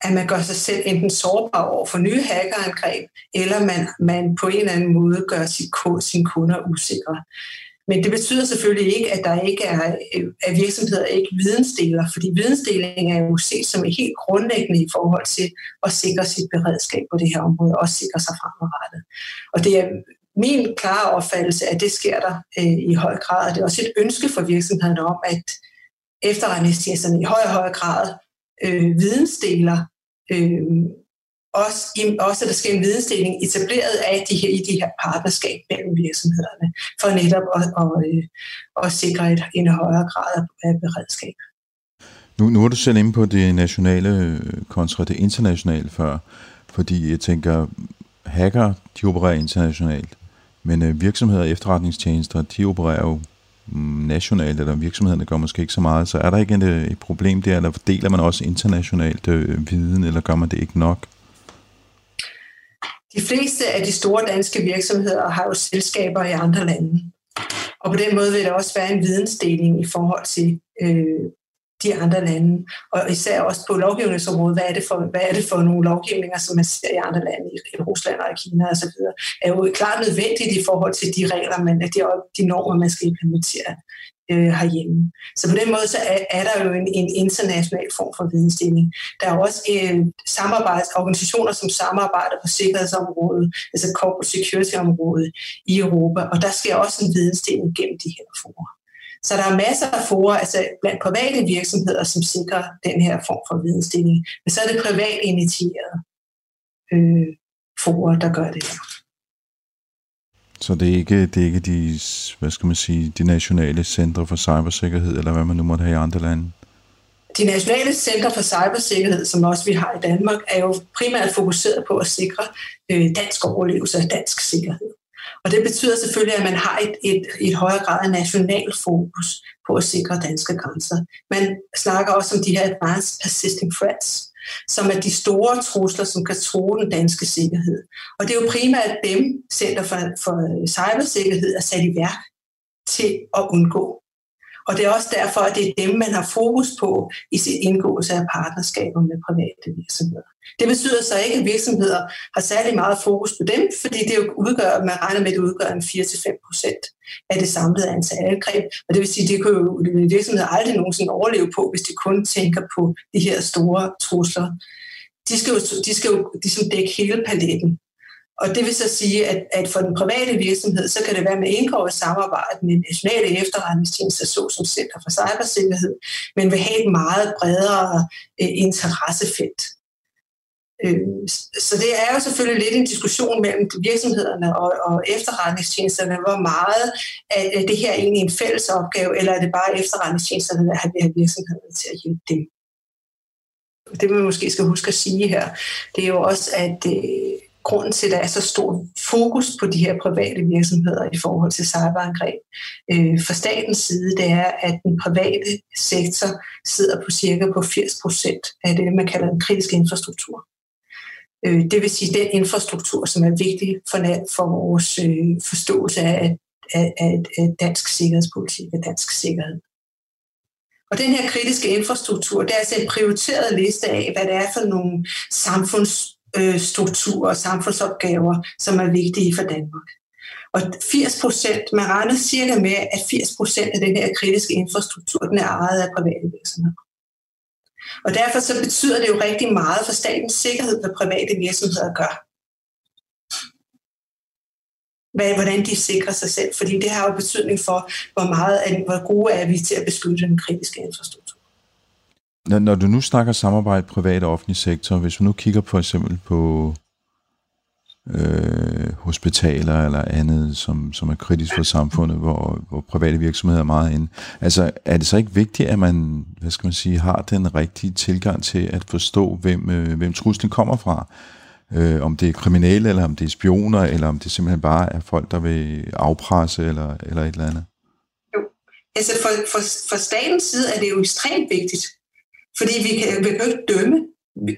at man gør sig selv enten sårbar over for nye hackerangreb, eller man, man på en eller anden måde gør sit, sine kunder usikre. Men det betyder selvfølgelig ikke, at der ikke er, øh, at virksomheder ikke vidensdeler, fordi vidensdeling er jo set som er helt grundlæggende i forhold til at sikre sit beredskab på det her område, og også sikre sig fremadrettet. Og det er min klare opfattelse, at det sker der øh, i høj grad, og det er også et ønske for virksomhederne om, at efterretningstjenesterne i høj og høj grad øh, vidensdeler, øh, også, også også der sker en vidensdeling etableret af de her, i de her partnerskab mellem virksomhederne, for netop at, at, at, at sikre et, en højere grad af beredskab. Nu, nu er du selv inde på det nationale kontra det internationale før, fordi jeg tænker, hacker, de opererer internationalt, men øh, virksomheder og efterretningstjenester, de opererer jo mm, nationalt, eller virksomhederne gør måske ikke så meget, så er der ikke et, øh, et problem der, eller fordeler man også internationalt øh, viden, eller gør man det ikke nok? De fleste af de store danske virksomheder har jo selskaber i andre lande. Og på den måde vil der også være en vidensdeling i forhold til øh, de andre lande, og især også på lovgivningsområdet, hvad er det for, hvad er det for nogle lovgivninger, som man ser i andre lande, i Rusland og i Kina osv., er jo klart nødvendigt i forhold til de regler, man, de, de normer, man skal implementere øh, herhjemme. Så på den måde så er, er der jo en, en international form for vidensdeling. Der er også øh, samarbejdsorganisationer, som samarbejder på sikkerhedsområdet, altså corporate security-området i Europa, og der sker også en vidensdeling gennem de her forer. Så der er masser af forer, altså blandt private virksomheder, som sikrer den her form for vidensdeling. Men så er det privat initieret øh, forer, der gør det her. Så det er ikke, det er ikke de, hvad skal man sige, de nationale centre for cybersikkerhed, eller hvad man nu måtte have i andre lande? De nationale centre for cybersikkerhed, som også vi har i Danmark, er jo primært fokuseret på at sikre øh, dansk overlevelse og dansk sikkerhed. Og det betyder selvfølgelig, at man har et, et, et højere grad af national fokus på at sikre danske grænser. Man snakker også om de her advanced persisting threats, som er de store trusler, som kan tro den danske sikkerhed. Og det er jo primært dem, Center for, for Cybersikkerhed er sat i værk til at undgå. Og det er også derfor, at det er dem, man har fokus på i sin indgåelse af partnerskaber med private virksomheder. Det betyder så ikke, at virksomheder har særlig meget fokus på dem, fordi det jo udgør, man regner med, at det udgør en 4-5 procent af det samlede antal angreb. Og det vil sige, at det kan jo virksomheder aldrig nogensinde overleve på, hvis de kun tænker på de her store trusler. De skal jo, de skal jo ligesom dække hele paletten. Og det vil så sige, at, at for den private virksomhed, så kan det være med indgå i samarbejde med nationale efterretningstjenester, såsom Center for Cybersikkerhed, men vil have et meget bredere øh, interessefelt. Øh, så det er jo selvfølgelig lidt en diskussion mellem virksomhederne og, og efterretningstjenesterne, hvor meget er det her egentlig en fælles opgave, eller er det bare efterretningstjenesterne, der har virksomhederne til at hjælpe dem? Det man måske skal huske at sige her, det er jo også, at øh, grunden til, at der er så stor fokus på de her private virksomheder i forhold til cyberangreb øh, fra statens side, det er, at den private sektor sidder på cirka på 80 procent af det, man kalder den kritiske infrastruktur. Øh, det vil sige den infrastruktur, som er vigtig for, for vores øh, forståelse af, af, af, af dansk sikkerhedspolitik og dansk sikkerhed. Og den her kritiske infrastruktur, det er altså en prioriteret liste af, hvad det er for nogle samfunds øh, strukturer og samfundsopgaver, som er vigtige for Danmark. Og 80 procent, man regner cirka med, at 80 procent af den her kritiske infrastruktur, den er ejet af private virksomheder. Og derfor så betyder det jo rigtig meget for statens sikkerhed, hvad private virksomheder gør. Hvordan de sikrer sig selv, fordi det har jo betydning for, hvor meget hvor gode er vi til at beskytte den kritiske infrastruktur. Når, når du nu snakker samarbejde privat og offentlig sektor, hvis vi nu kigger for eksempel på øh, hospitaler eller andet, som, som er kritisk for samfundet, hvor, hvor private virksomheder er meget inde. Altså, er det så ikke vigtigt, at man, hvad skal man sige, har den rigtige tilgang til at forstå, hvem, øh, hvem truslen kommer fra? Øh, om det er kriminelle, eller om det er spioner, eller om det simpelthen bare er folk, der vil afpresse, eller, eller et eller andet? Jo, altså for, for, for statens side er det jo ekstremt vigtigt, fordi vi kan, vi kan jo ikke dømme.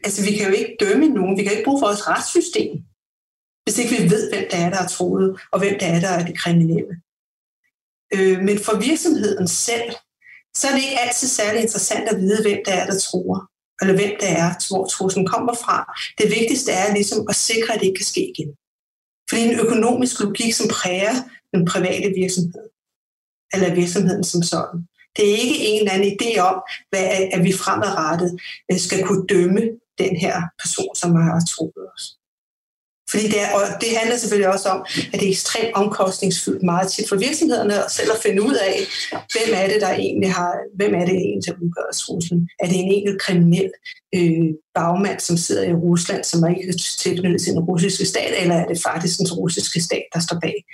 Altså, vi kan jo ikke dømme nogen. Vi kan ikke bruge vores retssystem, hvis ikke vi ved, hvem der er, der er troet, og hvem der er, der er det kriminelle. Øh, men for virksomheden selv, så er det ikke altid særlig interessant at vide, hvem der er, der tror, eller hvem der er, hvor truslen kommer fra. Det vigtigste er ligesom at sikre, at det ikke kan ske igen. Fordi en økonomisk logik, som præger den private virksomhed, eller virksomheden som sådan, det er ikke en eller anden idé om, hvad, at vi fremadrettet øh, skal kunne dømme den her person, som har troet os. Fordi det, er, og det handler selvfølgelig også om, at det er ekstremt omkostningsfyldt meget tit for virksomhederne at selv at finde ud af, hvem er det, der egentlig har, hvem er det egentlig, der udgør truslen? Er det en enkelt kriminel øh, bagmand, som sidder i Rusland, som er ikke tilknyttet til den russiske stat, eller er det faktisk den russiske stat, der står bag?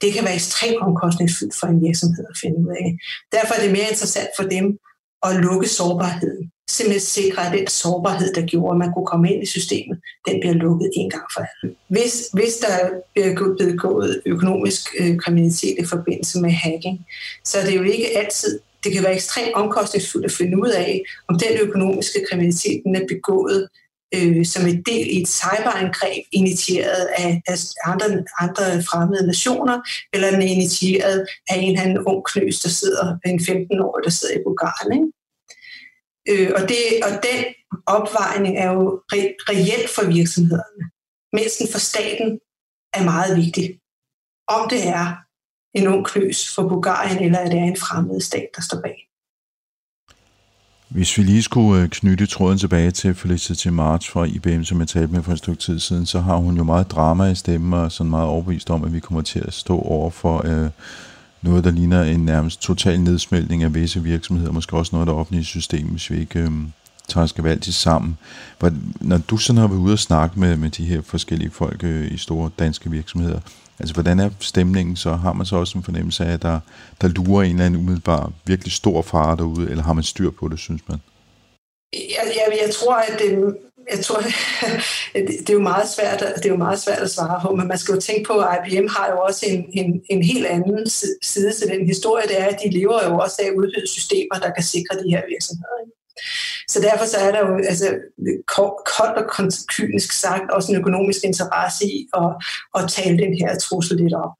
Det kan være ekstremt omkostningsfyldt for en virksomhed at finde ud af. Derfor er det mere interessant for dem at lukke sårbarheden. Simpelthen sikre, at den sårbarhed, der gjorde, at man kunne komme ind i systemet, den bliver lukket en gang for alle. Hvis, hvis der er begået økonomisk øh, kriminalitet i forbindelse med hacking, så er det jo ikke altid det kan være ekstremt omkostningsfuldt at finde ud af, om den økonomiske kriminalitet den er begået øh, som et del i et cyberangreb initieret af, af andre, andre fremmede nationer, eller den er initieret af en eller anden ung knøs, der sidder, en 15-årig, der sidder i Bulgarien. Ikke? Øh, og, det, og den opvejning er jo re, reelt for virksomhederne, mens den for staten er meget vigtig. Om det er en ung knøs for Bulgarien, eller at det er en fremmed stat, der står bag. Hvis vi lige skulle øh, knytte tråden tilbage til Felicity March fra IBM, som jeg talte med for et stykke tid siden, så har hun jo meget drama i stemmen og sådan meget overbevist om, at vi kommer til at stå over for øh, noget, der ligner en nærmest total nedsmeltning af visse virksomheder, måske også noget af det offentlige system, hvis vi ikke øh, tager skal til sammen. Når du sådan har været ude og snakke med, med de her forskellige folk øh, i store danske virksomheder, Altså, hvordan er stemningen så? Har man så også en fornemmelse af, at der, der lurer en eller anden umiddelbar, virkelig stor fare derude, eller har man styr på det, synes man? Jeg, jeg, jeg tror, at det, jeg tror, [LAUGHS] det er jo meget svært, det er jo meget svært at svare på, men man skal jo tænke på, at IBM har jo også en, en, en helt anden side til den historie, det er, at de lever jo også af at udbyde systemer, der kan sikre de her virksomheder. Så derfor så er der jo altså, koldt og kynisk sagt også en økonomisk interesse i at, at tale den her trussel lidt op.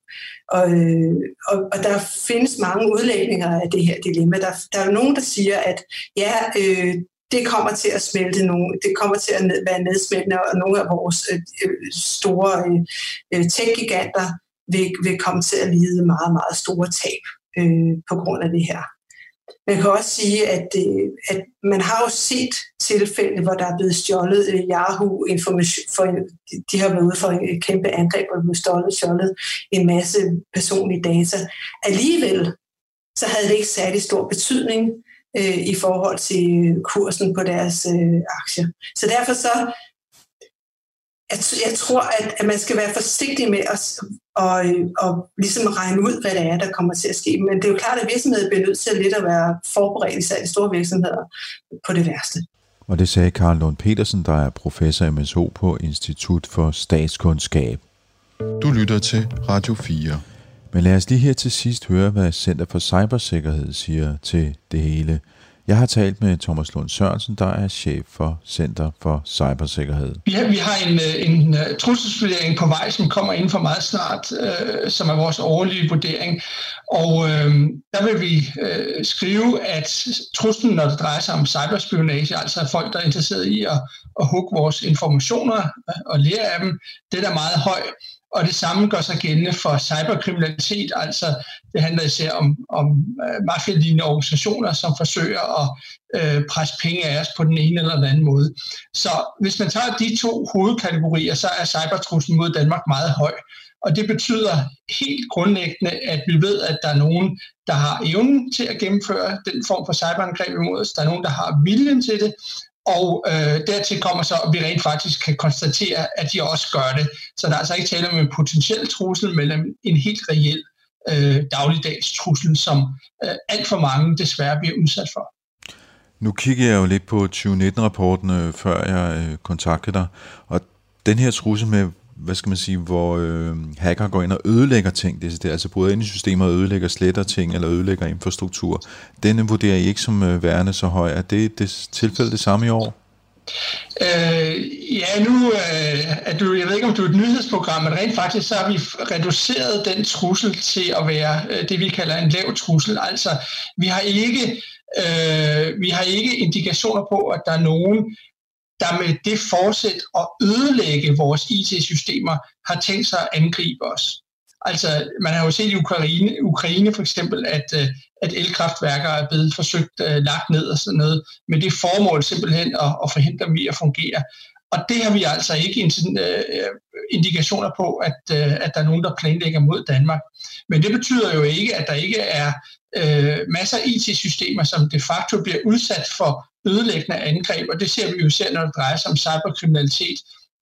Og, øh, og, og der findes mange udlægninger af det her dilemma. Der, der er nogen, der siger, at ja, øh, det kommer til at smelte nogle, det kommer til at ned, være nedsmeltende, og nogle af vores øh, øh, store øh, tech-giganter vil, vil komme til at lide meget, meget store tab øh, på grund af det her. Man kan også sige, at, øh, at man har jo set tilfælde, hvor der er blevet stjålet øh, Yahoo-information, for, de har været ude for et kæmpe angreb, og blevet stjålet, stjålet en masse personlige data. Alligevel så havde det ikke særlig stor betydning øh, i forhold til kursen på deres øh, aktier. Så derfor så, jeg, jeg tror, at, at man skal være forsigtig med at, og, og ligesom regne ud, hvad det er, der kommer til at ske. Men det er jo klart, at virksomheder bliver nødt til lidt at være forberedt, især de store virksomheder, på det værste. Og det sagde Karl Lund Petersen, der er professor i MSO på Institut for Statskundskab. Du lytter til Radio 4. Men lad os lige her til sidst høre, hvad Center for Cybersikkerhed siger til det hele. Jeg har talt med Thomas Lund Sørensen, der er chef for Center for Cybersikkerhed. Vi vi har en, en øh, trusselsvurdering på vej, som kommer inden for meget snart, øh, som er vores årlige vurdering. Og øh, der vil vi øh, skrive, at truslen, når det drejer sig om cyberspionage, altså folk, der er interesseret i at, at hugge vores informationer øh, og lære af dem, det er meget høj. Og det samme gør sig gældende for cyberkriminalitet, altså det handler især om, om uh, mafialignende organisationer, som forsøger at uh, presse penge af os på den ene eller den anden måde. Så hvis man tager de to hovedkategorier, så er cybertruslen mod Danmark meget høj. Og det betyder helt grundlæggende, at vi ved, at der er nogen, der har evnen til at gennemføre den form for cyberangreb imod os. Der er nogen, der har viljen til det, og øh, dertil kommer så, at vi rent faktisk kan konstatere, at de også gør det. Så der er altså ikke tale om en potentiel trussel, men en helt reel øh, dagligdags trussel, som øh, alt for mange desværre bliver udsat for. Nu kigger jeg jo lidt på 2019-rapporten, øh, før jeg øh, kontaktede dig, og den her trussel med hvad skal man sige, hvor øh, hacker går ind og ødelægger ting, det er altså bryder ind i systemer og ødelægger sletter ting eller ødelægger infrastruktur. Denne vurderer I ikke som øh, værende så høj. Er det, det tilfælde det samme i år? Øh, ja, nu øh, er du, jeg ved ikke, om du er et nyhedsprogram, men rent faktisk så har vi reduceret den trussel til at være øh, det, vi kalder en lav trussel. Altså, vi har ikke øh, vi har ikke indikationer på, at der er nogen, der med det forsæt at ødelægge vores IT-systemer har tænkt sig at angribe os. Altså, man har jo set i Ukraine, Ukraine for eksempel, at, øh, at elkraftværker er blevet forsøgt uh, lagt ned og sådan noget, med det formål simpelthen at, at forhindre dem i at fungere. Og det har vi altså ikke uh, indikationer på, at, uh, at der er nogen, der planlægger mod Danmark. Men det betyder jo ikke, at der ikke er uh, masser af IT-systemer, som de facto bliver udsat for ødelæggende angreb, og det ser vi jo især, når det drejer sig om cyberkriminalitet,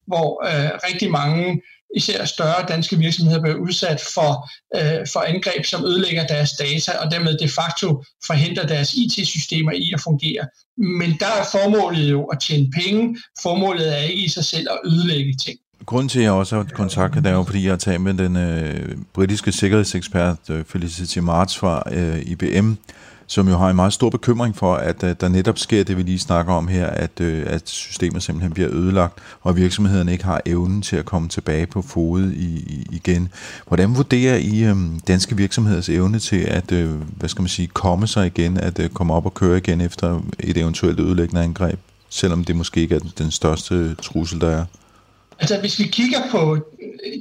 hvor øh, rigtig mange især større danske virksomheder bliver udsat for, øh, for angreb, som ødelægger deres data, og dermed de facto forhindrer deres IT-systemer i at fungere. Men der er formålet jo at tjene penge. Formålet er ikke i sig selv at ødelægge ting. Grunden til, at jeg også har kontaktet dig, er jo, fordi jeg har talt med den øh, britiske sikkerhedsekspert øh, Felicity March fra øh, IBM, som jo har en meget stor bekymring for, at øh, der netop sker det, vi lige snakker om her, at, øh, at systemet simpelthen bliver ødelagt, og virksomhederne ikke har evnen til at komme tilbage på fod i, i, igen. Hvordan vurderer I øhm, danske virksomheders evne til at, øh, hvad skal man sige, komme sig igen, at komme op og køre igen efter et eventuelt ødelæggende angreb, selvom det måske ikke er den største trussel, der er? Altså hvis vi kigger på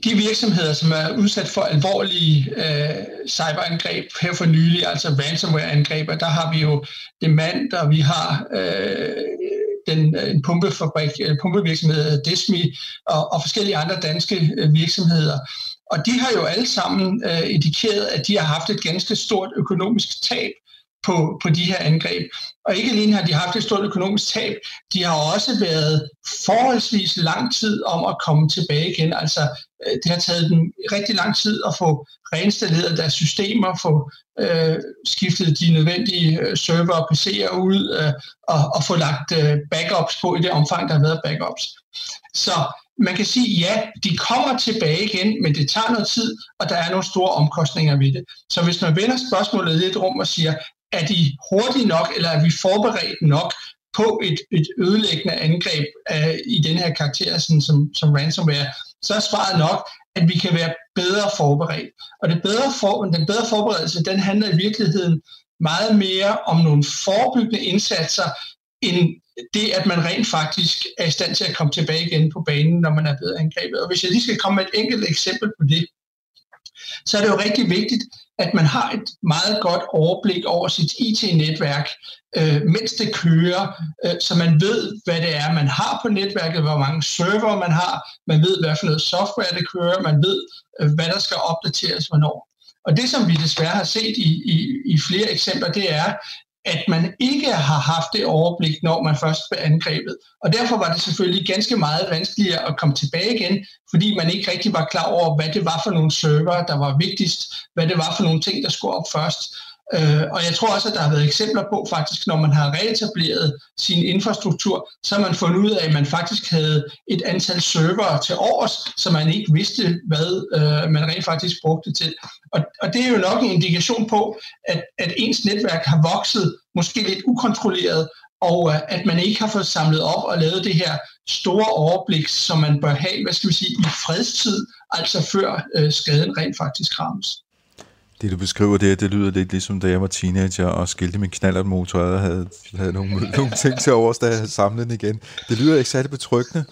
de virksomheder, som er udsat for alvorlige øh, cyberangreb her for nylig, altså ransomware-angreb, der har vi jo Demand, og vi har øh, den, øh, en pumpefabrik, øh, eller pumpevirksomhed Desmi, og, og forskellige andre danske øh, virksomheder. Og de har jo alle sammen øh, indikeret, at de har haft et ganske stort økonomisk tab på, på de her angreb. Og ikke alene har de haft et stort økonomisk tab, de har også været forholdsvis lang tid om at komme tilbage igen. Altså, øh, det har taget dem rigtig lang tid at få reinstalleret deres systemer, få øh, skiftet de nødvendige øh, server og PC'er ud, øh, og, og få lagt øh, backups på i det omfang, der har været backups. Så man kan sige, ja, de kommer tilbage igen, men det tager noget tid, og der er nogle store omkostninger ved det. Så hvis man vender spørgsmålet lidt rum og siger, er de hurtige nok, eller er vi forberedt nok på et, et ødelæggende angreb uh, i den her karakter, sådan som, som ransomware, så er svaret nok, at vi kan være bedre forberedt. Og det bedre for, den bedre forberedelse, den handler i virkeligheden meget mere om nogle forebyggende indsatser, end det, at man rent faktisk er i stand til at komme tilbage igen på banen, når man er blevet angrebet. Og hvis jeg lige skal komme med et enkelt eksempel på det, så er det jo rigtig vigtigt, at man har et meget godt overblik over sit IT-netværk, øh, mens det kører, øh, så man ved, hvad det er, man har på netværket, hvor mange server man har, man ved, hvad for noget software det kører, man ved, øh, hvad der skal opdateres hvornår. Og det, som vi desværre har set i, i, i flere eksempler, det er, at man ikke har haft det overblik, når man først blev angrebet. Og derfor var det selvfølgelig ganske meget vanskeligere at komme tilbage igen, fordi man ikke rigtig var klar over, hvad det var for nogle server, der var vigtigst, hvad det var for nogle ting, der skulle op først. Øh, og jeg tror også, at der har været eksempler på faktisk, når man har reetableret sin infrastruktur, så har man fundet ud af, at man faktisk havde et antal server til års, så man ikke vidste, hvad øh, man rent faktisk brugte til. Og, og det er jo nok en indikation på, at, at ens netværk har vokset måske lidt ukontrolleret, og øh, at man ikke har fået samlet op og lavet det her store overblik, som man bør have, hvad skal vi sige, i fredstid, altså før øh, skaden rent faktisk rammes. Det du beskriver det, det lyder lidt ligesom da jeg var teenager og skilte min knallertmotor og havde, havde nogle, [LAUGHS] nogle ting til overs, da jeg havde samlet den igen. Det lyder ikke særlig betryggende.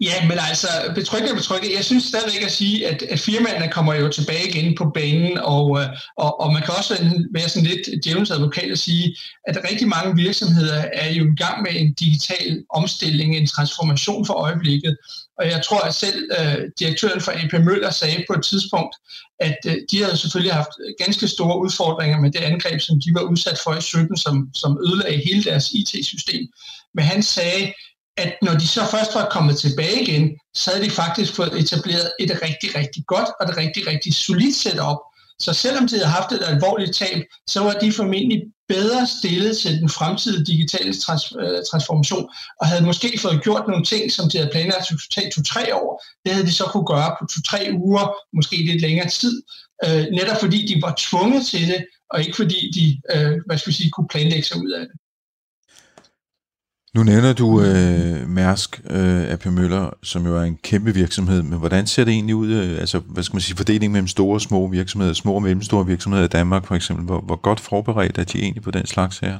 Ja, men altså, betryggende betryggende. Jeg synes stadigvæk at sige, at, at firmaerne kommer jo tilbage igen på banen, og, øh, og, og man kan også være sådan lidt djævelens advokat og sige, at rigtig mange virksomheder er jo i gang med en digital omstilling, en transformation for øjeblikket. Og jeg tror, at selv uh, direktøren for AP Møller sagde på et tidspunkt, at uh, de havde selvfølgelig haft ganske store udfordringer med det angreb, som de var udsat for i 17, som, som ødelagde hele deres IT-system. Men han sagde, at når de så først var kommet tilbage igen, så havde de faktisk fået etableret et rigtig, rigtig godt og et rigtig, rigtig solidt setup. Så selvom de havde haft et alvorligt tab, så var de formentlig bedre stillet til den fremtidige digitale trans- øh, transformation, og havde måske fået gjort nogle ting, som de havde planlagt at tage to-tre år. Det havde de så kunne gøre på to-tre uger, måske lidt længere tid, øh, netop fordi de var tvunget til det, og ikke fordi de øh, hvad skal vi sige, kunne planlægge sig ud af det. Nu nævner du øh, Mærsk øh, AP Møller, som jo er en kæmpe virksomhed, men hvordan ser det egentlig ud, øh, altså hvad skal man sige, fordelingen mellem store og små virksomheder, små og mellemstore virksomheder i Danmark for eksempel, hvor, hvor godt forberedt er de egentlig på den slags her?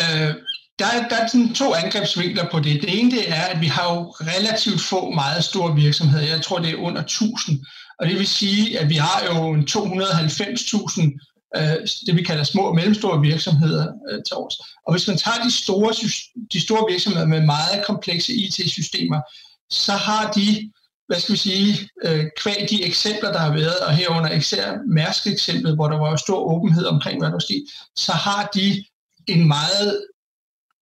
Øh, der, er, der er sådan to angrebsvinkler på det. Det ene det er, at vi har jo relativt få meget store virksomheder. Jeg tror, det er under 1000. Og det vil sige, at vi har jo 290.000 Øh, det vi kalder små og mellemstore virksomheder øh, til års. Og hvis man tager de store, de store virksomheder med meget komplekse IT-systemer, så har de, hvad skal vi sige, øh, kvæg de eksempler, der har været, og herunder især Mærsk-eksemplet, hvor der var stor åbenhed omkring, hvad der skete, så har de en meget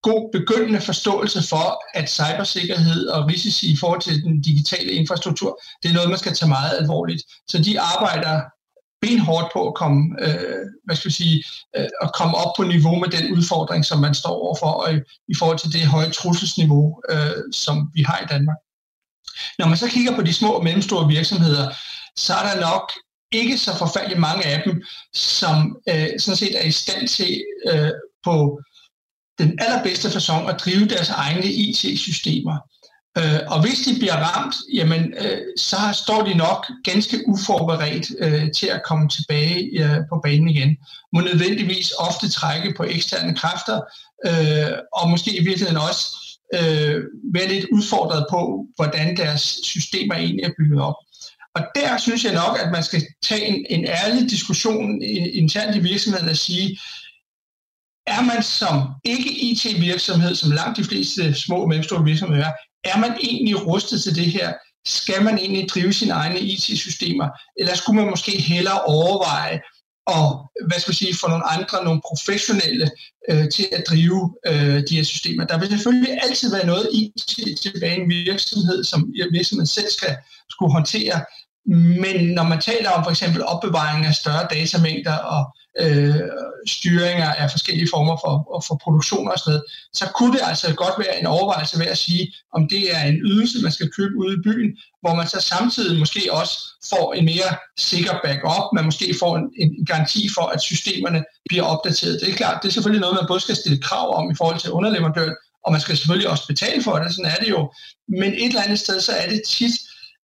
god begyndende forståelse for, at cybersikkerhed og risici i forhold til den digitale infrastruktur, det er noget, man skal tage meget alvorligt. Så de arbejder benhårdt på at komme, øh, hvad skal vi sige, øh, at komme op på niveau med den udfordring, som man står overfor, og i, i forhold til det høje trusselsniveau, øh, som vi har i Danmark. Når man så kigger på de små og mellemstore virksomheder, så er der nok ikke så forfærdeligt mange af dem, som øh, sådan set er i stand til øh, på den allerbedste façon at drive deres egne IT-systemer. Øh, og hvis de bliver ramt, jamen, øh, så står de nok ganske uforberedt øh, til at komme tilbage øh, på banen igen. Må nødvendigvis ofte trække på eksterne kræfter, øh, og måske i virkeligheden også øh, være lidt udfordret på, hvordan deres systemer egentlig er bygget op. Og der synes jeg nok, at man skal tage en, en ærlig diskussion øh, internt i virksomheden og sige, er man som ikke-IT-virksomhed, som langt de fleste små og mellemstore virksomheder er, er man egentlig rustet til det her? Skal man egentlig drive sine egne IT-systemer? Eller skulle man måske hellere overveje at hvad skal vi sige, få nogle andre, nogle professionelle øh, til at drive øh, de her systemer. Der vil selvfølgelig altid være noget IT tilbage i en virksomhed, som virksomheden selv skal skulle håndtere, men når man taler om for eksempel opbevaring af større datamængder og øh, styringer af forskellige former for, for produktion og sådan noget, så kunne det altså godt være en overvejelse ved at sige, om det er en ydelse, man skal købe ude i byen, hvor man så samtidig måske også får en mere sikker backup, man måske får en, en garanti for, at systemerne bliver opdateret. Det er klart, det er selvfølgelig noget, man både skal stille krav om i forhold til underleverandøren, og man skal selvfølgelig også betale for det, sådan er det jo. Men et eller andet sted, så er det tit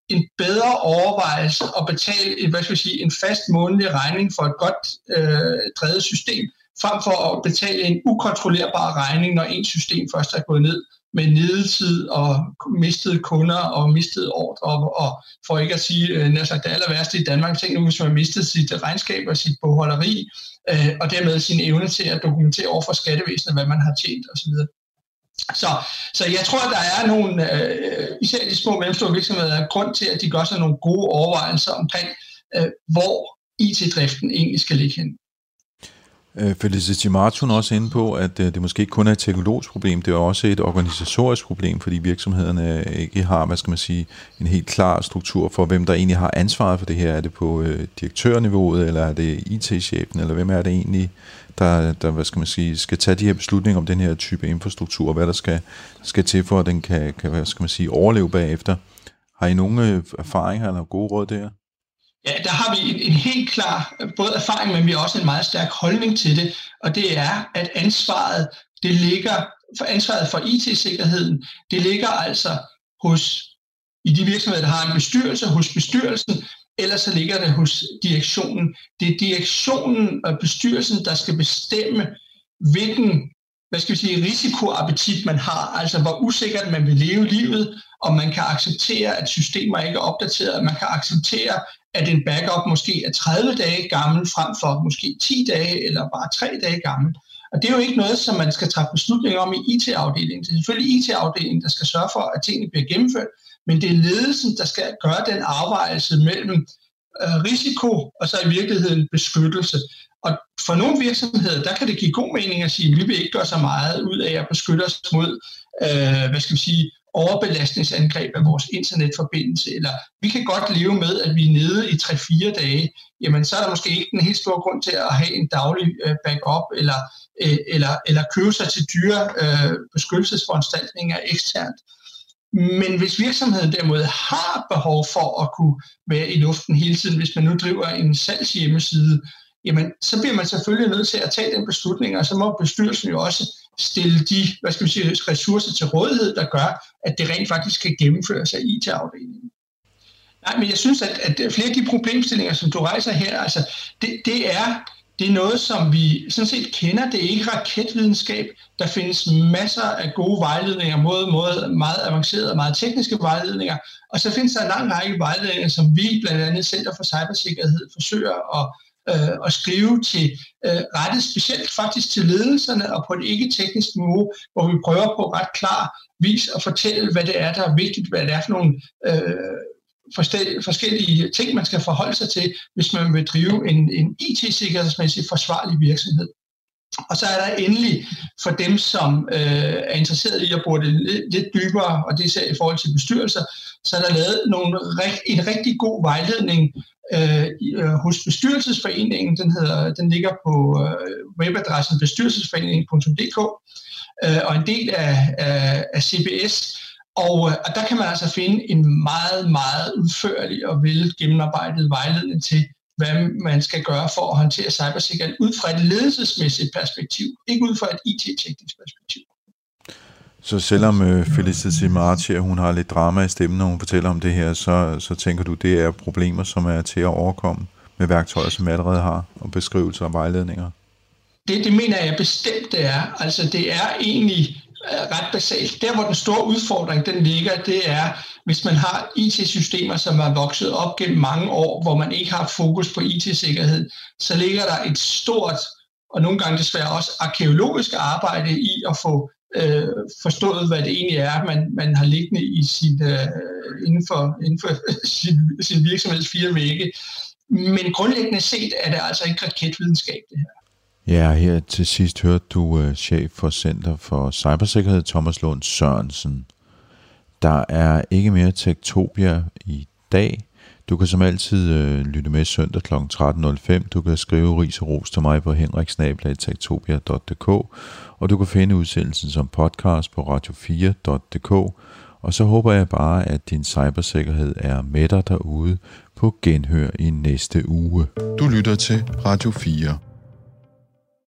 en bedre overvejelse at betale en, hvad skal jeg sige, en fast månedlig regning for et godt øh, drevet system, frem for at betale en ukontrollerbar regning, når ens system først er gået ned med nedetid og mistede kunder og mistede ordre, og, og for ikke at sige øh, det aller værste i Danmark, tænk nu, hvis man mistede sit regnskab og sit bogholderi, øh, og dermed sin evne til at dokumentere over for skattevæsenet, hvad man har tjent osv. Så, så jeg tror, at der er nogle, øh, især de små og mellemstore virksomheder, grund til, at de gør sig nogle gode overvejelser omkring, øh, hvor IT-driften egentlig skal ligge hen. Øh, Felicity Martin også inde på, at øh, det måske ikke kun er et teknologisk problem, det er også et organisatorisk problem, fordi virksomhederne øh, ikke har, hvad skal man sige, en helt klar struktur for, hvem der egentlig har ansvaret for det her. Er det på direktørniveauet, eller er det IT-chefen, eller hvem er det egentlig, der, der hvad skal man sige, skal tage de her beslutninger om den her type infrastruktur, og hvad der skal, skal til for, at den kan, kan hvad skal man sige, overleve bagefter. Har I nogle øh, erfaringer eller gode råd der? Ja, der har vi en, en helt klar både erfaring, men vi har også en meget stærk holdning til det, og det er, at ansvaret, det ligger, for ansvaret for IT-sikkerheden, det ligger altså hos, i de virksomheder, der har en bestyrelse, hos bestyrelsen, ellers så ligger det hos direktionen. Det er direktionen og bestyrelsen, der skal bestemme, hvilken hvad skal vi sige, risikoappetit man har, altså hvor usikkert man vil leve livet, om man kan acceptere, at systemer ikke er opdateret, at man kan acceptere, at en backup måske er 30 dage gammel, frem for måske 10 dage eller bare 3 dage gammel. Og det er jo ikke noget, som man skal træffe beslutninger om i IT-afdelingen. Det er selvfølgelig IT-afdelingen, der skal sørge for, at tingene bliver gennemført, men det er ledelsen, der skal gøre den afvejelse mellem øh, risiko og så i virkeligheden beskyttelse. Og for nogle virksomheder, der kan det give god mening at sige, at vi vil ikke gøre så meget ud af at beskytte os mod, øh, hvad skal vi sige, overbelastningsangreb af vores internetforbindelse, eller vi kan godt leve med, at vi er nede i 3-4 dage, jamen så er der måske ikke en helt stor grund til at have en daglig øh, backup, eller, øh, eller, eller købe sig til dyre øh, beskyttelsesforanstaltninger eksternt. Men hvis virksomheden derimod har behov for at kunne være i luften hele tiden, hvis man nu driver en salgshjemmeside, jamen så bliver man selvfølgelig nødt til at tage den beslutning, og så må bestyrelsen jo også stille de hvad skal vi sige, ressourcer til rådighed, der gør, at det rent faktisk kan gennemføres af IT-afdelingen. Nej, men jeg synes, at, at flere af de problemstillinger, som du rejser her, altså, det, det er det er noget, som vi sådan set kender. Det er ikke raketvidenskab. Der findes masser af gode vejledninger, både, både meget avancerede og meget tekniske vejledninger. Og så findes der en lang række vejledninger, som vi, blandt andet Center for Cybersikkerhed, forsøger at, øh, at skrive til øh, rettet specielt faktisk til ledelserne og på et ikke-teknisk niveau, hvor vi prøver på ret klar vis at fortælle, hvad det er, der er vigtigt, hvad det er for nogle øh, forskellige ting, man skal forholde sig til, hvis man vil drive en, en IT-sikkerhedsmæssigt forsvarlig virksomhed. Og så er der endelig for dem, som øh, er interesseret i at bruge det lidt, lidt dybere, og det er i forhold til bestyrelser, så er der lavet nogle, en rigtig god vejledning øh, øh, hos bestyrelsesforeningen. Den, hedder, den ligger på øh, webadressen bestyrelsesforeningen.dk, øh, og en del af, af, af CBS og, øh, og der kan man altså finde en meget, meget udførlig og vel gennemarbejdet vejledning til, hvad man skal gøre for at håndtere cybersikkerhed ud fra et ledelsesmæssigt perspektiv, ikke ud fra et IT-teknisk perspektiv. Så selvom øh, Felicity Marti, hun har lidt drama i stemmen, når hun fortæller om det her, så, så tænker du, det er problemer, som er til at overkomme med værktøjer, som vi allerede har, og beskrivelser og vejledninger? Det, det mener jeg bestemt, det er. Altså det er egentlig ret basalt. Der, hvor den store udfordring den ligger, det er, hvis man har IT-systemer, som er vokset op gennem mange år, hvor man ikke har fokus på IT-sikkerhed, så ligger der et stort, og nogle gange desværre også arkeologisk arbejde i at få øh, forstået, hvad det egentlig er, man, man har liggende i sin, øh, inden for, inden for [LAUGHS] sin, sin virksomheds fire vægge. men grundlæggende set er det altså ikke raketvidenskab, det her. Ja, her til sidst hørte du øh, chef for Center for Cybersikkerhed, Thomas Lund Sørensen. Der er ikke mere Tektopia i dag. Du kan som altid øh, lytte med søndag kl. 13.05. Du kan skrive ris og ros til mig på henriksnabla.tektopia.dk og du kan finde udsendelsen som podcast på radio4.dk og så håber jeg bare, at din cybersikkerhed er med dig derude på genhør i næste uge. Du lytter til Radio 4.